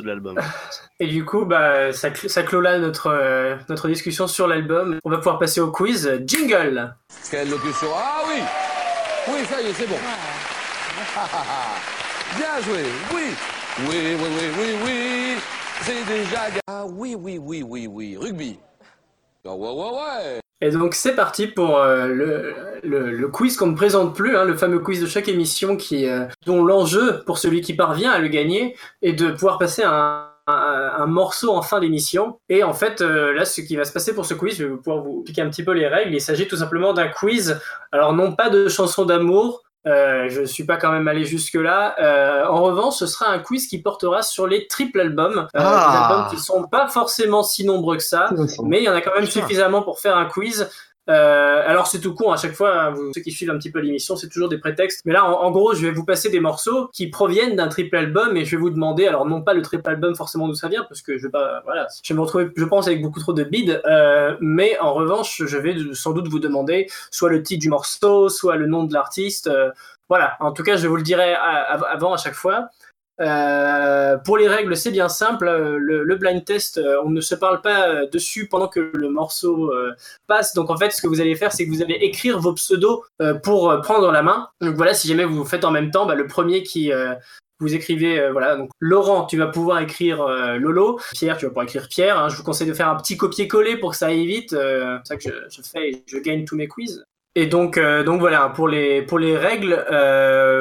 morceaux de l'album. Et du coup, bah, ça, cl- ça clôt là notre, euh, notre discussion sur l'album. On va pouvoir passer au quiz. Jingle Quelle locution Ah oui Oui, ça y est, c'est bon. Bien joué, oui. Oui, oui, oui, oui, oui. C'est déjà... Ah oui, oui, oui, oui, oui. Rugby. Ah ouais, ouais, ouais. Et donc c'est parti pour euh, le, le, le quiz qu'on ne présente plus, hein, le fameux quiz de chaque émission qui, euh, dont l'enjeu pour celui qui parvient à le gagner est de pouvoir passer un, un, morceau en fin d'émission. Et en fait, euh, là, ce qui va se passer pour ce quiz, je vais pouvoir vous piquer un petit peu les règles. Il s'agit tout simplement d'un quiz. Alors non pas de chansons d'amour. Euh, je suis pas quand même allé jusque là. Euh, en revanche, ce sera un quiz qui portera sur les triples albums, euh, Ah. des albums qui sont pas forcément si nombreux que ça, mais il y en a quand même suffisamment pour faire un quiz. Euh, alors c'est tout con à chaque fois, hein, vous, ceux qui suivent un petit peu l'émission, c'est toujours des prétextes. Mais là, en, gros, je vais vous passer des morceaux qui proviennent d'un triple album et je vais vous demander, alors non pas le triple album forcément d'où ça vient, parce que je vais pas, voilà, je vais me retrouver, je pense, avec beaucoup trop de bides. Euh, mais en revanche, je vais sans doute vous demander soit le titre du morceau, soit le nom de l'artiste. euh, voilà. En tout cas, je vous le dirai à- avant à chaque fois. Euh, pour les règles, c'est bien simple. Le, blind test, euh, on ne se parle pas euh, dessus pendant que le morceau passe. Donc en fait, ce que vous allez faire, c'est que vous allez écrire vos pseudos pour prendre la main. Donc voilà, si jamais vous faites en même temps, bah, le premier qui vous écrivez, voilà. Donc Laurent, tu vas pouvoir écrire Lolo. Pierre, tu vas pouvoir écrire Pierre. hein. Je vous conseille de faire un petit copier-coller pour que ça aille vite. C'est ça que je, fais et je gagne tous mes quiz. Et donc, donc voilà, pour les, pour les règles,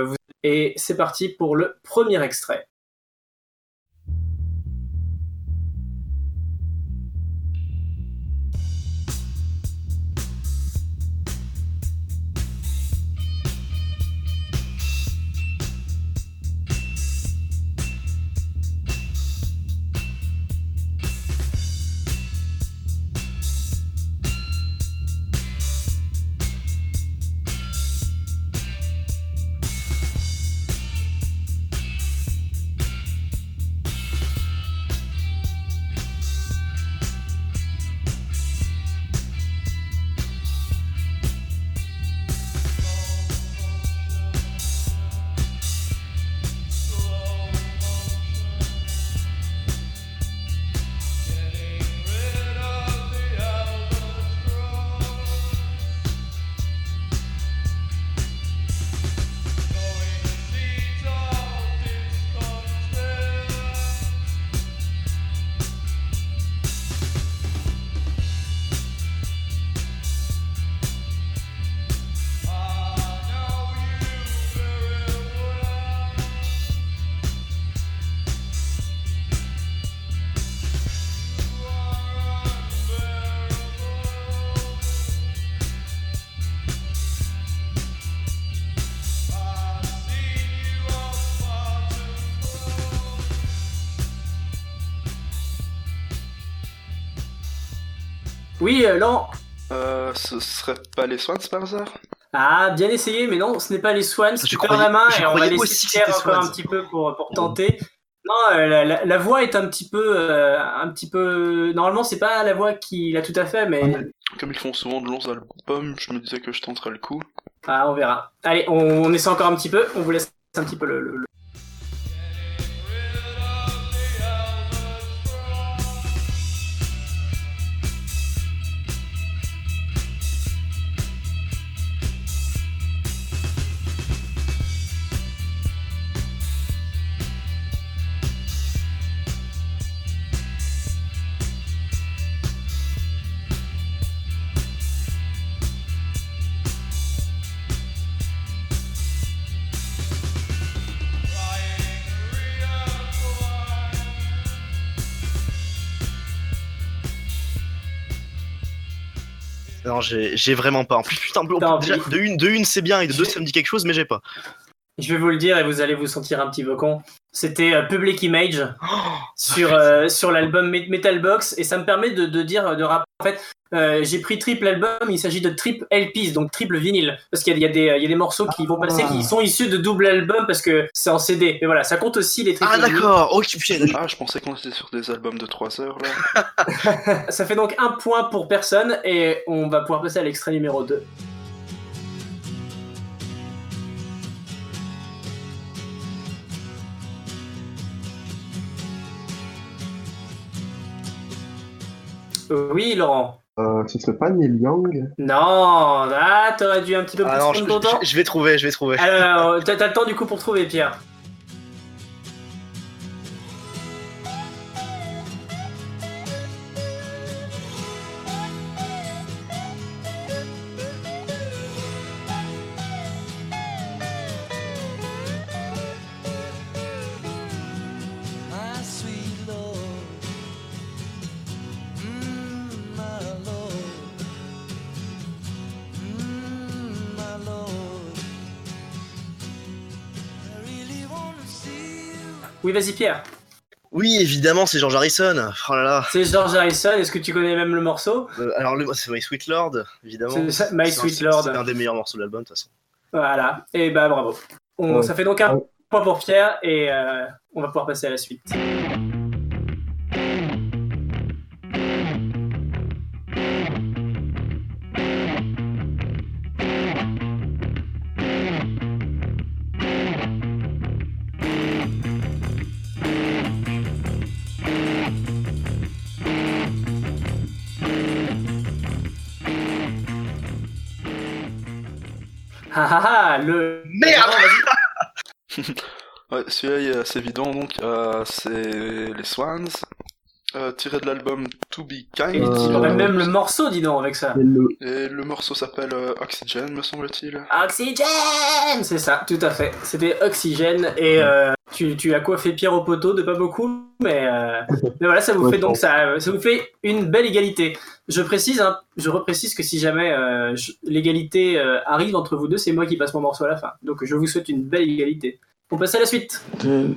vous- et c'est parti pour le premier extrait. Oui, euh, Laurent. Euh, ce serait pas les Swans par hasard? Ah, bien essayé, mais non, ce n'est pas les Swans. Je Tu perds la main je et on va laisser Pierre encore un petit peu pour, pour tenter. Non, euh, la, la- la voix est un petit peu, euh, un petit peu. Normalement, c'est pas la voix qu'il a tout à fait, mais Comme ils font souvent de longs albums, je me disais que je tenterais le coup. ah, on verra. Allez, on, on essaie encore un petit peu. On vous laisse un petit peu le. le- Non, j'ai vraiment pas. En plus, putain, en T'as plus, déjà, de une, de une c'est bien et de deux ça me dit quelque chose, mais j'ai pas. Je vais vous le dire et vous allez vous sentir un petit peu con. C'était euh, Public Image [GASPS] sur euh, sur l'album Me- Metal Box et ça me permet de, de dire de rappeler en fait euh, j'ai pris triple album il s'agit de triple LPs donc triple vinyle parce qu'il y y a des il y a des morceaux qui vont passer qui sont issus de double album parce que c'est en CD mais voilà ça compte aussi les triples Ah, d'accord, ok, putain. Ah, je pensais qu'on était sur des albums de 3 heures là. [LAUGHS] ça fait donc un point pour personne et on va pouvoir passer à l'extrait numéro 2 Oui, Laurent. Euh, ce serait pas Neil Young Non, ah, t'aurais dû un petit peu plus Ah non, je, prendre ton temps. je- je vais trouver, je vais trouver. Alors, t'as t'as le temps du coup pour trouver, Pierre. Oui, vas-y, Pierre. Oui, évidemment, c'est George Harrison. Oh là là. C'est George Harrison. Est-ce que tu connais même le morceau? Euh, alors, le- c'est My Sweet Lord, évidemment. C'est My C'est un- Sweet Lord. C'est un des meilleurs morceaux de l'album, de toute façon. Voilà. Et bah, bravo. On- Ouais. Ça fait donc un Ouais. point pour Pierre et euh, on va pouvoir passer à la suite. Le. Merde [LAUGHS] Ouais, celui-là il est assez évident, donc euh, c'est les Swans, euh, tiré de l'album To Be Kind, Il Euh, même le morceau, dis donc, avec ça. Et le... et le morceau s'appelle euh, Oxygen, me semble-t-il. Oxygène C'est ça, tout à fait. C'était Oxygène et euh, tu, tu as coiffé Pierre au poteau de pas beaucoup, mais, euh, mais voilà, ça vous Ouais, fait donc ça, ça vous fait une belle égalité. Je précise, hein, je reprécise que si jamais euh, je- l'égalité euh, arrive entre vous deux, c'est moi qui passe mon morceau à la fin. Donc je vous souhaite une belle égalité. On passe à la suite. Young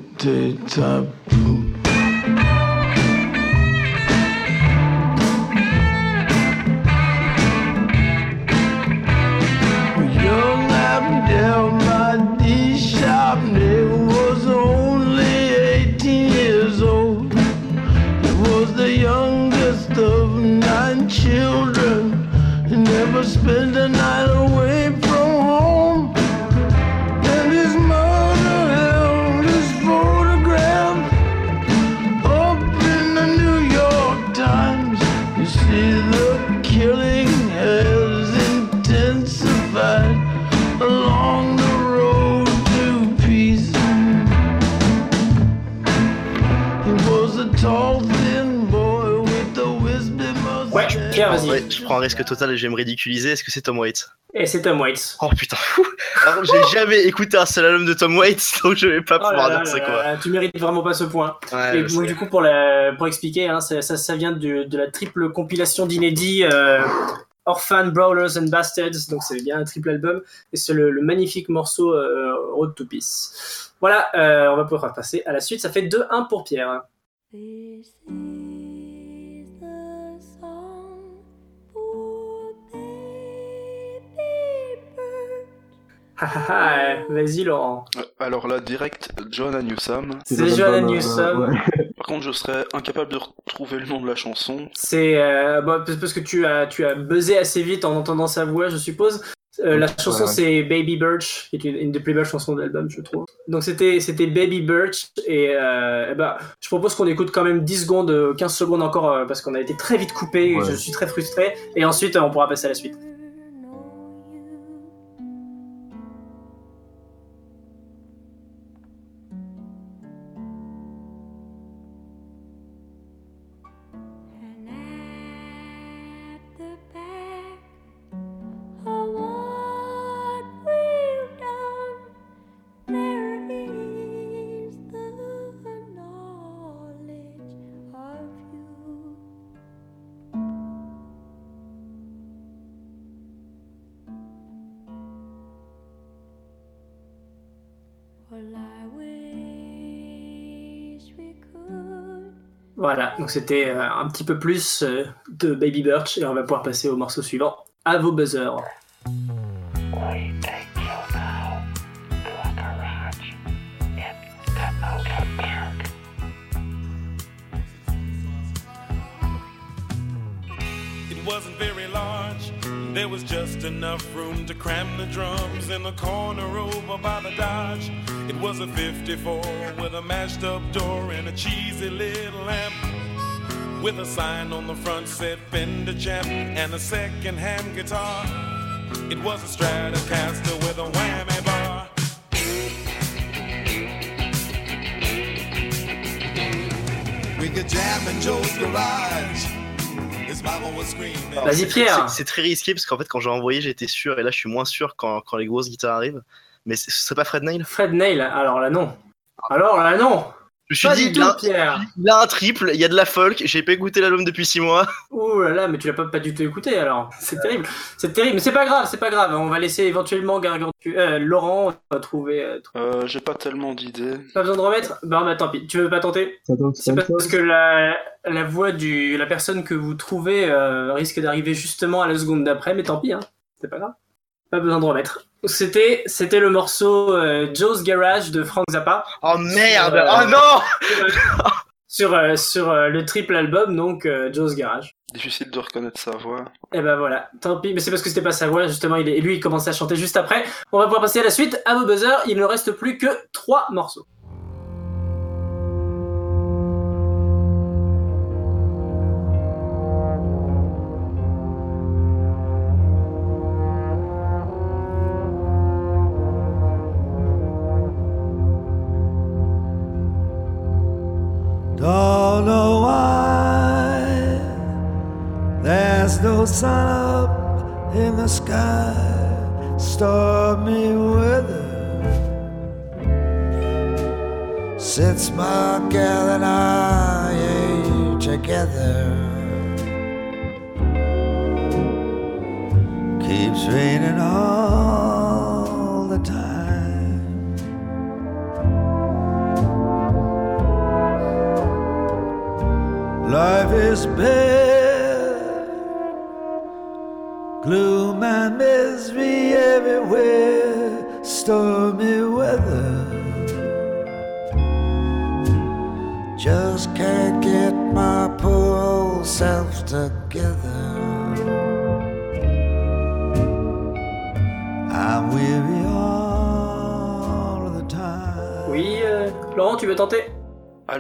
prends un risque total et je vais me ridiculiser. Est-ce que c'est Tom Waits? Et c'est Tom Waits. Oh putain, [LAUGHS] Alors, j'ai jamais écouté un seul album de Tom Waits, [LAUGHS] donc je vais pas Oh pouvoir là dire c'est là quoi. tu mérites vraiment pas ce point. Ouais, Et donc, du coup, pour, la, pour expliquer, hein, ça, ça, ça vient de, de la triple compilation d'inédits euh, Orphan, Brawlers and Bastards. Donc, c'est bien un triple album. Et c'est le, le magnifique morceau euh, Road to Peace. Voilà, euh, on va pouvoir passer à la suite. Ça fait 2-1 pour Pierre. Vas-y, Laurent. Ouais, Alors là, direct, Joanna Newsom. C'est euh, Newsom. ouais. [LAUGHS] Par contre, je serais incapable de retrouver le nom de la chanson. C'est euh, bon, parce que tu as, tu as buzzé assez vite en entendant sa voix, je suppose. Euh, la chanson Ouais. c'est Baby Birch, qui est une, une des plus belles chansons de l'album, je trouve. Donc c'était c'était Baby Birch et, euh, ben, je propose qu'on écoute quand même 10 secondes, euh, 15 secondes encore euh, parce qu'on a été très vite coupé. Ouais. Je suis très frustré et ensuite euh, on pourra passer à la suite. Voilà, donc c'était euh, un petit peu plus euh, de Baby Birch et on va pouvoir passer au morceau suivant. À vos buzzers. Was a 54 with a mashed up door and a cheesy little lamp. with a sign on the front said Fender Champ and a second-hand guitar. It was a Stratocaster with a whammy bar. We could jam in Joe's garage. Vas-y, Pierre. C'est très risqué parce qu'en fait, quand j'ai envoyé, j'étais sûr, et là, je suis moins sûr quand, quand les grosses guitares arrivent. Mais c'est- ce serait pas Fred Neil Fred Neil, alors là non. Alors là non. Je me suis Pas dit, du tout, Pierre. il a un triple, il y a de la folk, j'ai pas écouté l'album depuis 6 mois. Ouh là là, mais tu l'as pas, pas du tout écouté alors. C'est terrible. C'est terrible, mais c'est pas grave, c'est pas grave. On va laisser éventuellement Gargantu... euh, Laurent euh, trouver. euh, Euh, j'ai pas tellement d'idées. Pas besoin de remettre? Bah, bah tant pis. Tu veux pas tenter? C'est parce que la, la voix du la personne que vous trouvez euh, risque d'arriver justement à la seconde d'après, mais tant pis, hein. C'est pas grave. Pas besoin de remettre. C'était c'était le morceau euh, Joe's Garage de Frank Zappa. Oh merde Euh, Oh non [LAUGHS] Sur euh, sur euh, le triple album donc euh, Joe's Garage. Difficile de reconnaître sa voix. Et ben voilà, tant pis, mais c'est parce que c'était pas sa voix, justement, il est, et lui il commençait à chanter juste après. On va pouvoir passer à la suite, à vos buzzers, il ne reste plus que trois morceaux.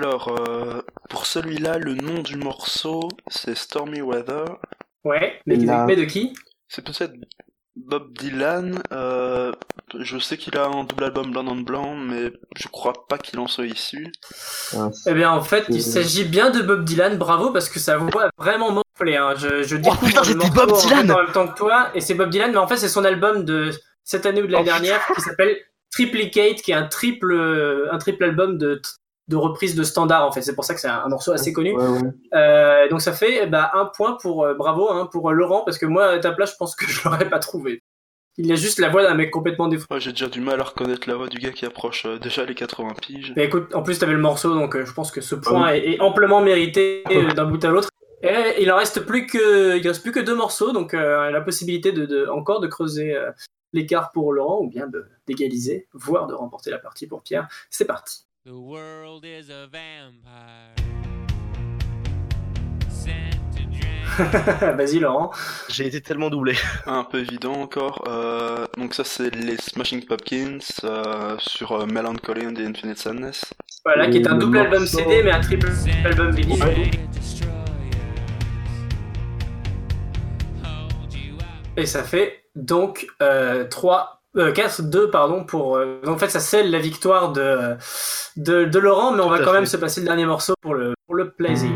Alors, euh, pour celui-là, le nom du morceau, c'est Stormy Weather. Ouais, mais, La- mais de qui C'est peut-être Bob Dylan. euh, je sais qu'il a un double album blanc on blanc, mais je crois pas qu'il en soit issu. Ah, Eh bien, en fait, il s'agit bien de Bob Dylan, bravo, parce que sa voix a vraiment morflé. Hein. Je, je Oh, putain, c'était morceau Bob en Dylan même temps que toi, et c'est Bob Dylan, mais en fait, c'est son album de cette année ou de l'année Oh, dernière qui s'appelle Triplicate, qui est un triple, un triple album de, de reprises de standards, en fait. C'est pour ça que c'est un, morceau assez connu. Ouais, ouais. Euh, donc ça fait eh ben, un point pour euh, bravo hein, pour euh, Laurent parce que moi à ta place je pense que [LAUGHS] je l'aurais pas trouvé. Il y a juste la voix d'un mec complètement défoncé. J'ai déjà du mal à reconnaître la voix du gars qui approche euh, déjà les 80 piges. Mais écoute, en plus t'avais le morceau donc euh, je pense que ce point est, est amplement mérité euh, d'un bout à l'autre. Et il en reste plus que il reste plus que deux morceaux donc euh, la possibilité de, de encore de creuser euh, l'écart pour Laurent ou bien de d'égaliser voire de remporter la partie pour Pierre. C'est parti. The world is a vampire. [LAUGHS] Vas-y Laurent. J'ai été tellement doublé. Un peu évident encore. euh, donc ça, c'est les Smashing Pumpkins euh, sur euh, Melancholy and the Infinite Sadness. Voilà qui est un Le double album CD mais un triple album vinyle. Et ça fait donc euh, 3, euh, 4, 2 pardon pour. euh, en fait, ça scelle la victoire de, de, de Laurent, mais on Tout va quand même se passer le dernier morceau pour le, pour le plaisir.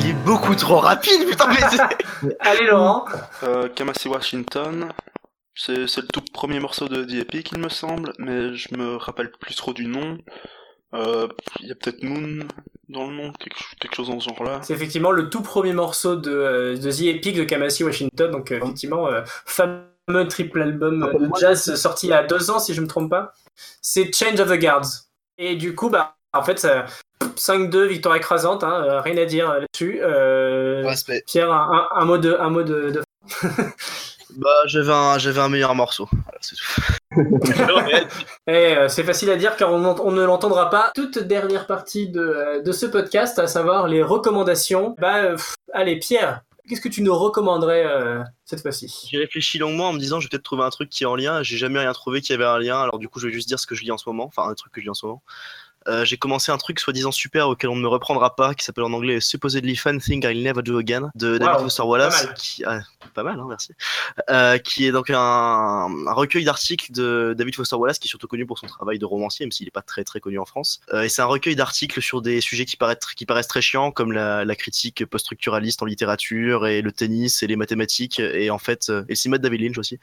Il est beaucoup trop rapide, putain, mais c'est- [LAUGHS] Allez Laurent, Euh, Kamasi Washington. C'est c'est le tout premier morceau de The Epic, il me semble, mais je me rappelle plus trop du nom. Euh, Il y a peut-être Moon dans le nom, quelque, quelque chose dans ce genre-là. c'est effectivement le tout premier morceau de, euh, de The Epic de Kamasi Washington, donc euh, effectivement, euh, fameux triple album de jazz sorti il y a deux ans si je me trompe pas. C'est Change of the Guards. Et du coup, bah, en fait, ça- 5-2, victoire écrasante, hein, rien à dire là-dessus. Euh. Pierre, un, un- un mot de, un mot de, de Bah, j'avais un, j'avais un meilleur morceau. Voilà, c'est tout. [LAUGHS] Et euh, c'est facile à dire car on, on ne l'entendra pas. Toute dernière partie de, euh, de ce podcast, à savoir les recommandations. Bah, euh, pff, allez, Pierre, qu'est-ce que tu nous recommanderais euh, cette fois-ci? J'ai réfléchi longuement en me disant, je vais peut-être trouver un truc qui est en lien. J'ai jamais rien trouvé qui avait un lien. Alors, du coup, je vais juste dire ce que je lis en ce moment. Enfin, un truc que je lis en ce moment. Euh, j'ai commencé un truc soi-disant super auquel on ne me reprendra pas, qui s'appelle en anglais Supposedly Fun Thing I'll Never Do Again de David Wow, Foster pas Wallace, mal. qui ah, pas mal, hein, merci, Euh, qui est donc un, un recueil d'articles de David Foster Wallace, qui est surtout connu pour son travail de romancier, même s'il n'est pas très très connu en France. Euh, et c'est un recueil d'articles sur des sujets qui paraissent, qui paraissent très chiants, comme la, la critique post-structuraliste en littérature et le tennis et les mathématiques et en fait et le cinéma de David Lynch aussi.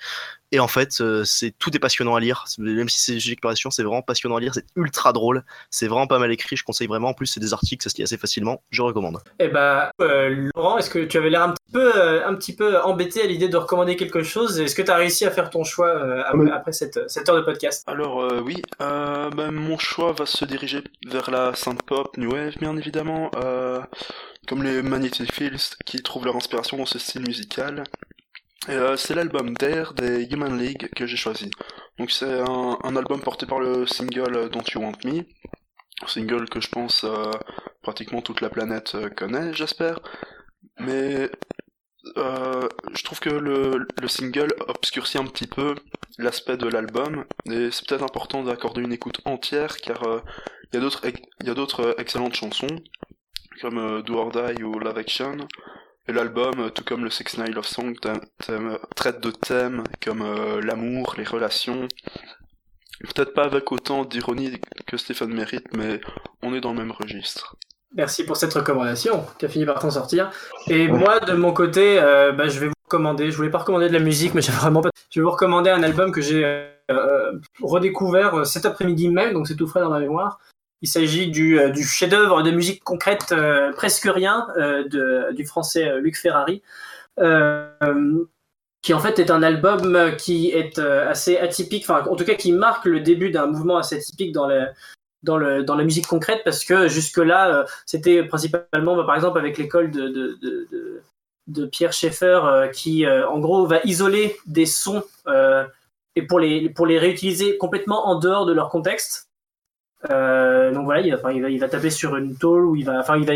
Et en fait, c'est tout est passionnant à lire. Même si c'est des sujets qui paraissent chiants, c'est vraiment passionnant à lire. C'est ultra drôle. C'est vraiment pas mal écrit. Je conseille vraiment. En plus, c'est des articles, ça se lit assez facilement. Je recommande. Eh bah, euh, Laurent, est-ce que tu avais l'air un petit peu, euh, un petit peu embêté à l'idée de recommander quelque chose? Est-ce que tu as réussi à faire ton choix euh, après, après cette, cette heure de podcast? Alors euh, oui, euh, ben, mon choix va se diriger vers la synth pop new wave bien évidemment, euh, comme les Magnetic Fields qui trouvent leur inspiration dans ce style musical. Et, euh, c'est l'album Dare des Human League que j'ai choisi. Donc c'est un, un album porté par le single Don't You Want Me, single que je pense euh, pratiquement toute la planète euh, connaît, j'espère. Mais euh, je trouve que le, le single obscurcit un petit peu l'aspect de l'album et c'est peut-être important d'accorder une écoute entière car il y a d'autres excellentes chansons comme euh, Do or Die ou Love Action et l'album tout comme le Six Nine Love Song traite de thèmes comme l'amour, les relations peut-être pas avec autant d'ironie que Stephen mérite mais on est dans le même registre Merci pour cette recommandation. Tu as fini par t'en sortir. Et moi, de mon côté, euh, bah, je vais vous recommander. Je voulais pas recommander de la musique, mais j'ai vraiment pas. Je vais vous recommander un album que j'ai euh, euh, redécouvert cet après-midi même, donc c'est tout frais dans ma mémoire. Il s'agit du, euh, du chef-d'œuvre de musique concrète euh, presque rien euh, de, du français euh, Luc Ferrari. Euh, qui en fait est un album euh, qui est euh, assez atypique, enfin en tout cas qui marque le début d'un mouvement assez atypique dans le, dans, le, dans la musique concrète parce que jusque-là, euh, c'était principalement, bah, par exemple, avec l'école de, de, de, Pierre Schaeffer qui, en gros, va isoler des sons et pour les, pour les réutiliser complètement en dehors de leur contexte. Euh, donc voilà, il va, taper sur une tôle ou il va, enfin, il va,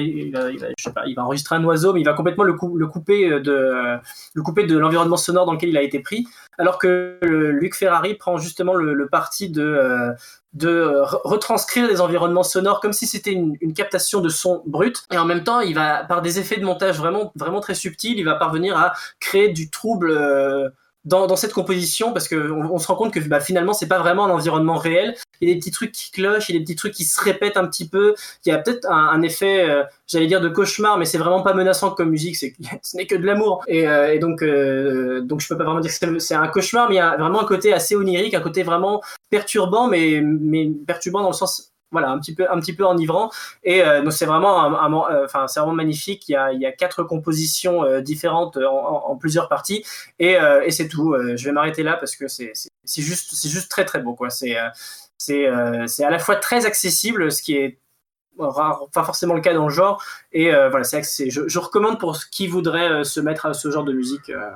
je sais pas, il va enregistrer un oiseau, mais il va complètement le, cou- le couper de, euh, le couper de l'environnement sonore dans lequel il a été pris. Alors que Luc Ferrari prend justement le, parti de, euh, de euh, re- retranscrire des environnements sonores comme si c'était une, captation de son brut. Et en même temps, il va, par des effets de montage vraiment, vraiment très subtils, il va parvenir à créer du trouble. euh, dans, dans cette composition parce que on, se rend compte que bah, finalement c'est pas vraiment un environnement réel. Il y a des petits trucs qui clochent il y a des petits trucs qui se répètent un petit peu. Il y a peut-être un, un effet euh, j'allais dire de cauchemar mais c'est vraiment pas menaçant comme musique c'est [LAUGHS] ce n'est que de l'amour. Et, euh, et donc euh, donc je peux pas vraiment dire que c'est un cauchemar mais il y a vraiment un côté assez onirique un côté vraiment perturbant mais mais perturbant dans le sens voilà un petit peu un petit peu enivrant. Et euh, donc c'est vraiment un, euh, enfin c'est vraiment magnifique. Il y a il y a quatre compositions euh, différentes en, en- en plusieurs parties. Et, euh, et c'est tout. Euh, je vais m'arrêter là parce que c'est c'est juste c'est juste très très beau quoi. C'est euh, c'est euh, c'est à la fois très accessible ce qui est rare, pas forcément le cas dans le genre. Et euh, voilà c'est je, je recommande pour qui voudrait euh, se mettre à ce genre de musique euh,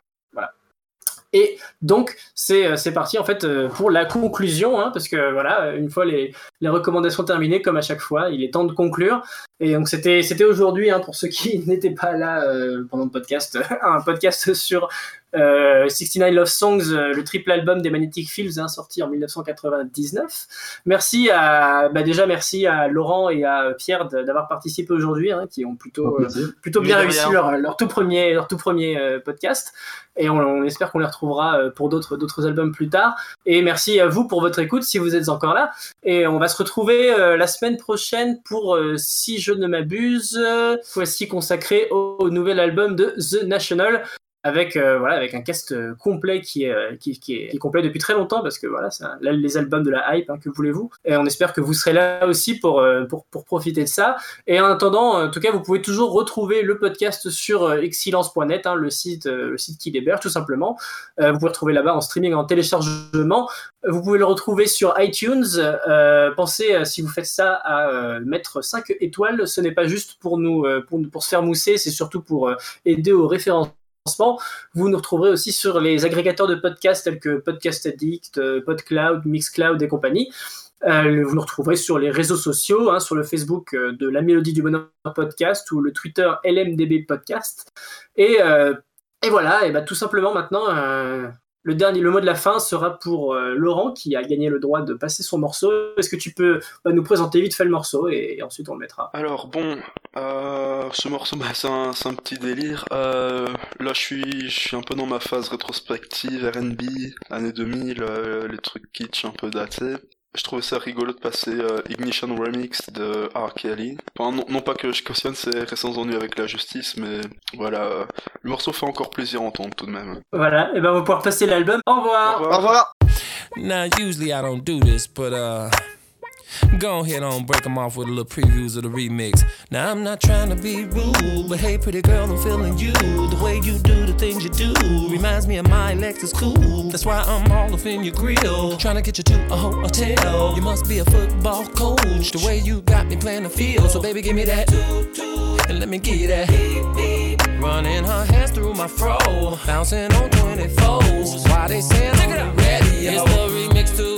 et donc c'est euh, c'est parti en fait euh, pour la conclusion hein, parce que voilà une fois les, recommandations terminées comme à chaque fois il est temps de conclure. Et donc c'était c'était aujourd'hui hein, pour ceux qui [LAUGHS] n'étaient pas là euh, pendant le podcast [LAUGHS] un podcast sur euh, 69 Love Songs, euh, le triple album des Magnetic Fields, hein, sorti en 1999. Merci à, bah déjà merci à Laurent et à Pierre d'avoir participé aujourd'hui, hein, qui ont plutôt, euh, plutôt bien réussi leur, leur tout premier, leur tout premier euh, podcast. Et on, on espère qu'on les retrouvera pour d'autres, d'autres albums plus tard. Et merci à vous pour votre écoute si vous êtes encore là. Et on va se retrouver euh, la semaine prochaine pour, euh, si je ne m'abuse, euh, fois-ci consacré au, au nouvel album de The National avec euh, voilà avec un cast euh, complet qui est, euh, qui, qui est qui est complet depuis très longtemps parce que voilà c'est un- là, les albums de la hype hein, que voulez-vous et on espère que vous serez là aussi pour euh, pour pour profiter de ça et en attendant en tout cas vous pouvez toujours retrouver le podcast sur excellence.net hein, le site le site qui l'héberge tout simplement vous pouvez retrouver là-bas en streaming en téléchargement vous pouvez le retrouver sur iTunes. Euh, pensez, si vous faites ça, à mettre 5 étoiles. Ce n'est pas juste pour nous, pour, pour se faire mousser, c'est surtout pour aider au référencement. Vous nous retrouverez aussi sur les agrégateurs de podcasts tels que Podcast Addict, euh, PodCloud, Mixcloud et compagnie. Euh, vous nous retrouverez sur les réseaux sociaux, hein, sur le Facebook euh, de La Mélodie du Bonheur Podcast ou le Twitter LMDB Podcast. Et, voilà, bah, tout simplement maintenant, Le dernier, le mot de la fin sera pour euh, Laurent qui a gagné le droit de passer son morceau. Est-ce que tu peux bah, nous présenter vite fait le morceau et, ensuite on le mettra Alors bon, euh, ce morceau, bah, c'est un, un petit délire. Euh, là, je suis, je suis un peu dans ma phase rétrospective R&B, année 2000, euh, les trucs kitsch un peu datés. Je trouvais ça rigolo de passer euh, Ignition Remix de R. Kelly. Enfin, non, non pas que je cautionne ses récents ennuis avec la justice, mais voilà, euh, le morceau fait encore plaisir à entendre tout de même. Voilà, et ben on va pouvoir passer l'album. Au revoir. Au revoir. Now, usually I don't do this, but uh, go ahead on break them off with a little previews of the remix. Now, I'm not trying to be rude, but hey, pretty girl, I'm feeling you. The way you do the things you do reminds me of my Lexus cool. That's why I'm all up in your grill, trying to get you to a hotel. You must be a football coach, the way you got me playing the field. So, baby, give me that, and let me give you that. Running her hands through my fro, bouncing on 24s. Why they saying I'm ready? It's the remix to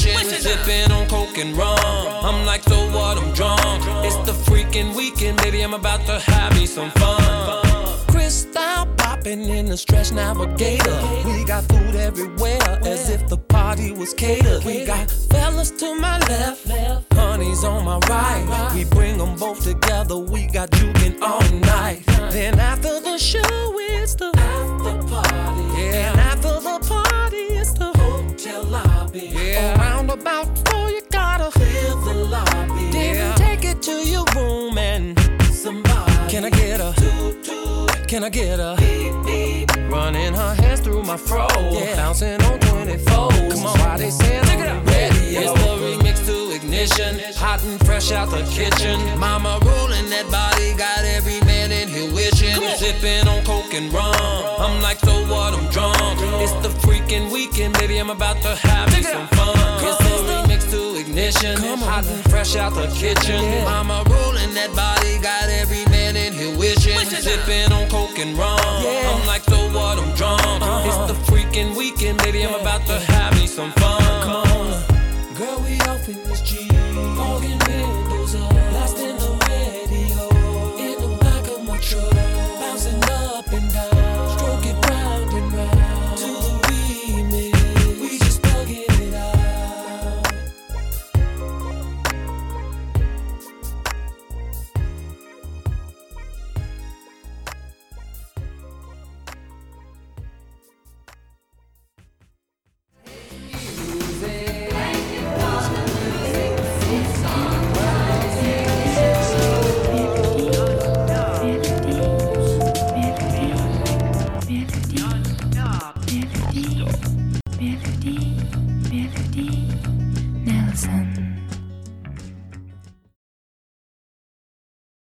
here. Sipping on coke and rum. I'm like, so what? I'm drunk. It's the freaking weekend, baby. I'm about to have me some fun. Crystal popping in the stretch navigator. We got food everywhere, as if the party was catered. We got fellas to my left, honey's on my right. We bring them both together. We got juking all night. Then after the show, it's the after party. Yeah, and after the party, the lobby. Yeah, around about four, you gotta fill the lobby. Then take it to your room and somebody. Can I get a? Can I get a? Running her hands through my fro, yeah. bouncing on 24. Come on, why they saying I'm ready? It's the remix to ignition, hot and fresh out the kitchen. Mama rolling that body, got every wishing. Sipping on coke and rum. I'm like, so what? I'm drunk. It's the freaking weekend, baby. I'm about to have me some fun. It's the remix to ignition, hot and fresh out the kitchen. Mama rolling that body, got every man in here wishing. Sipping on coke and rum. I'm like, so what? I'm drunk. It's the freaking weekend, baby. I'm about to have me some fun.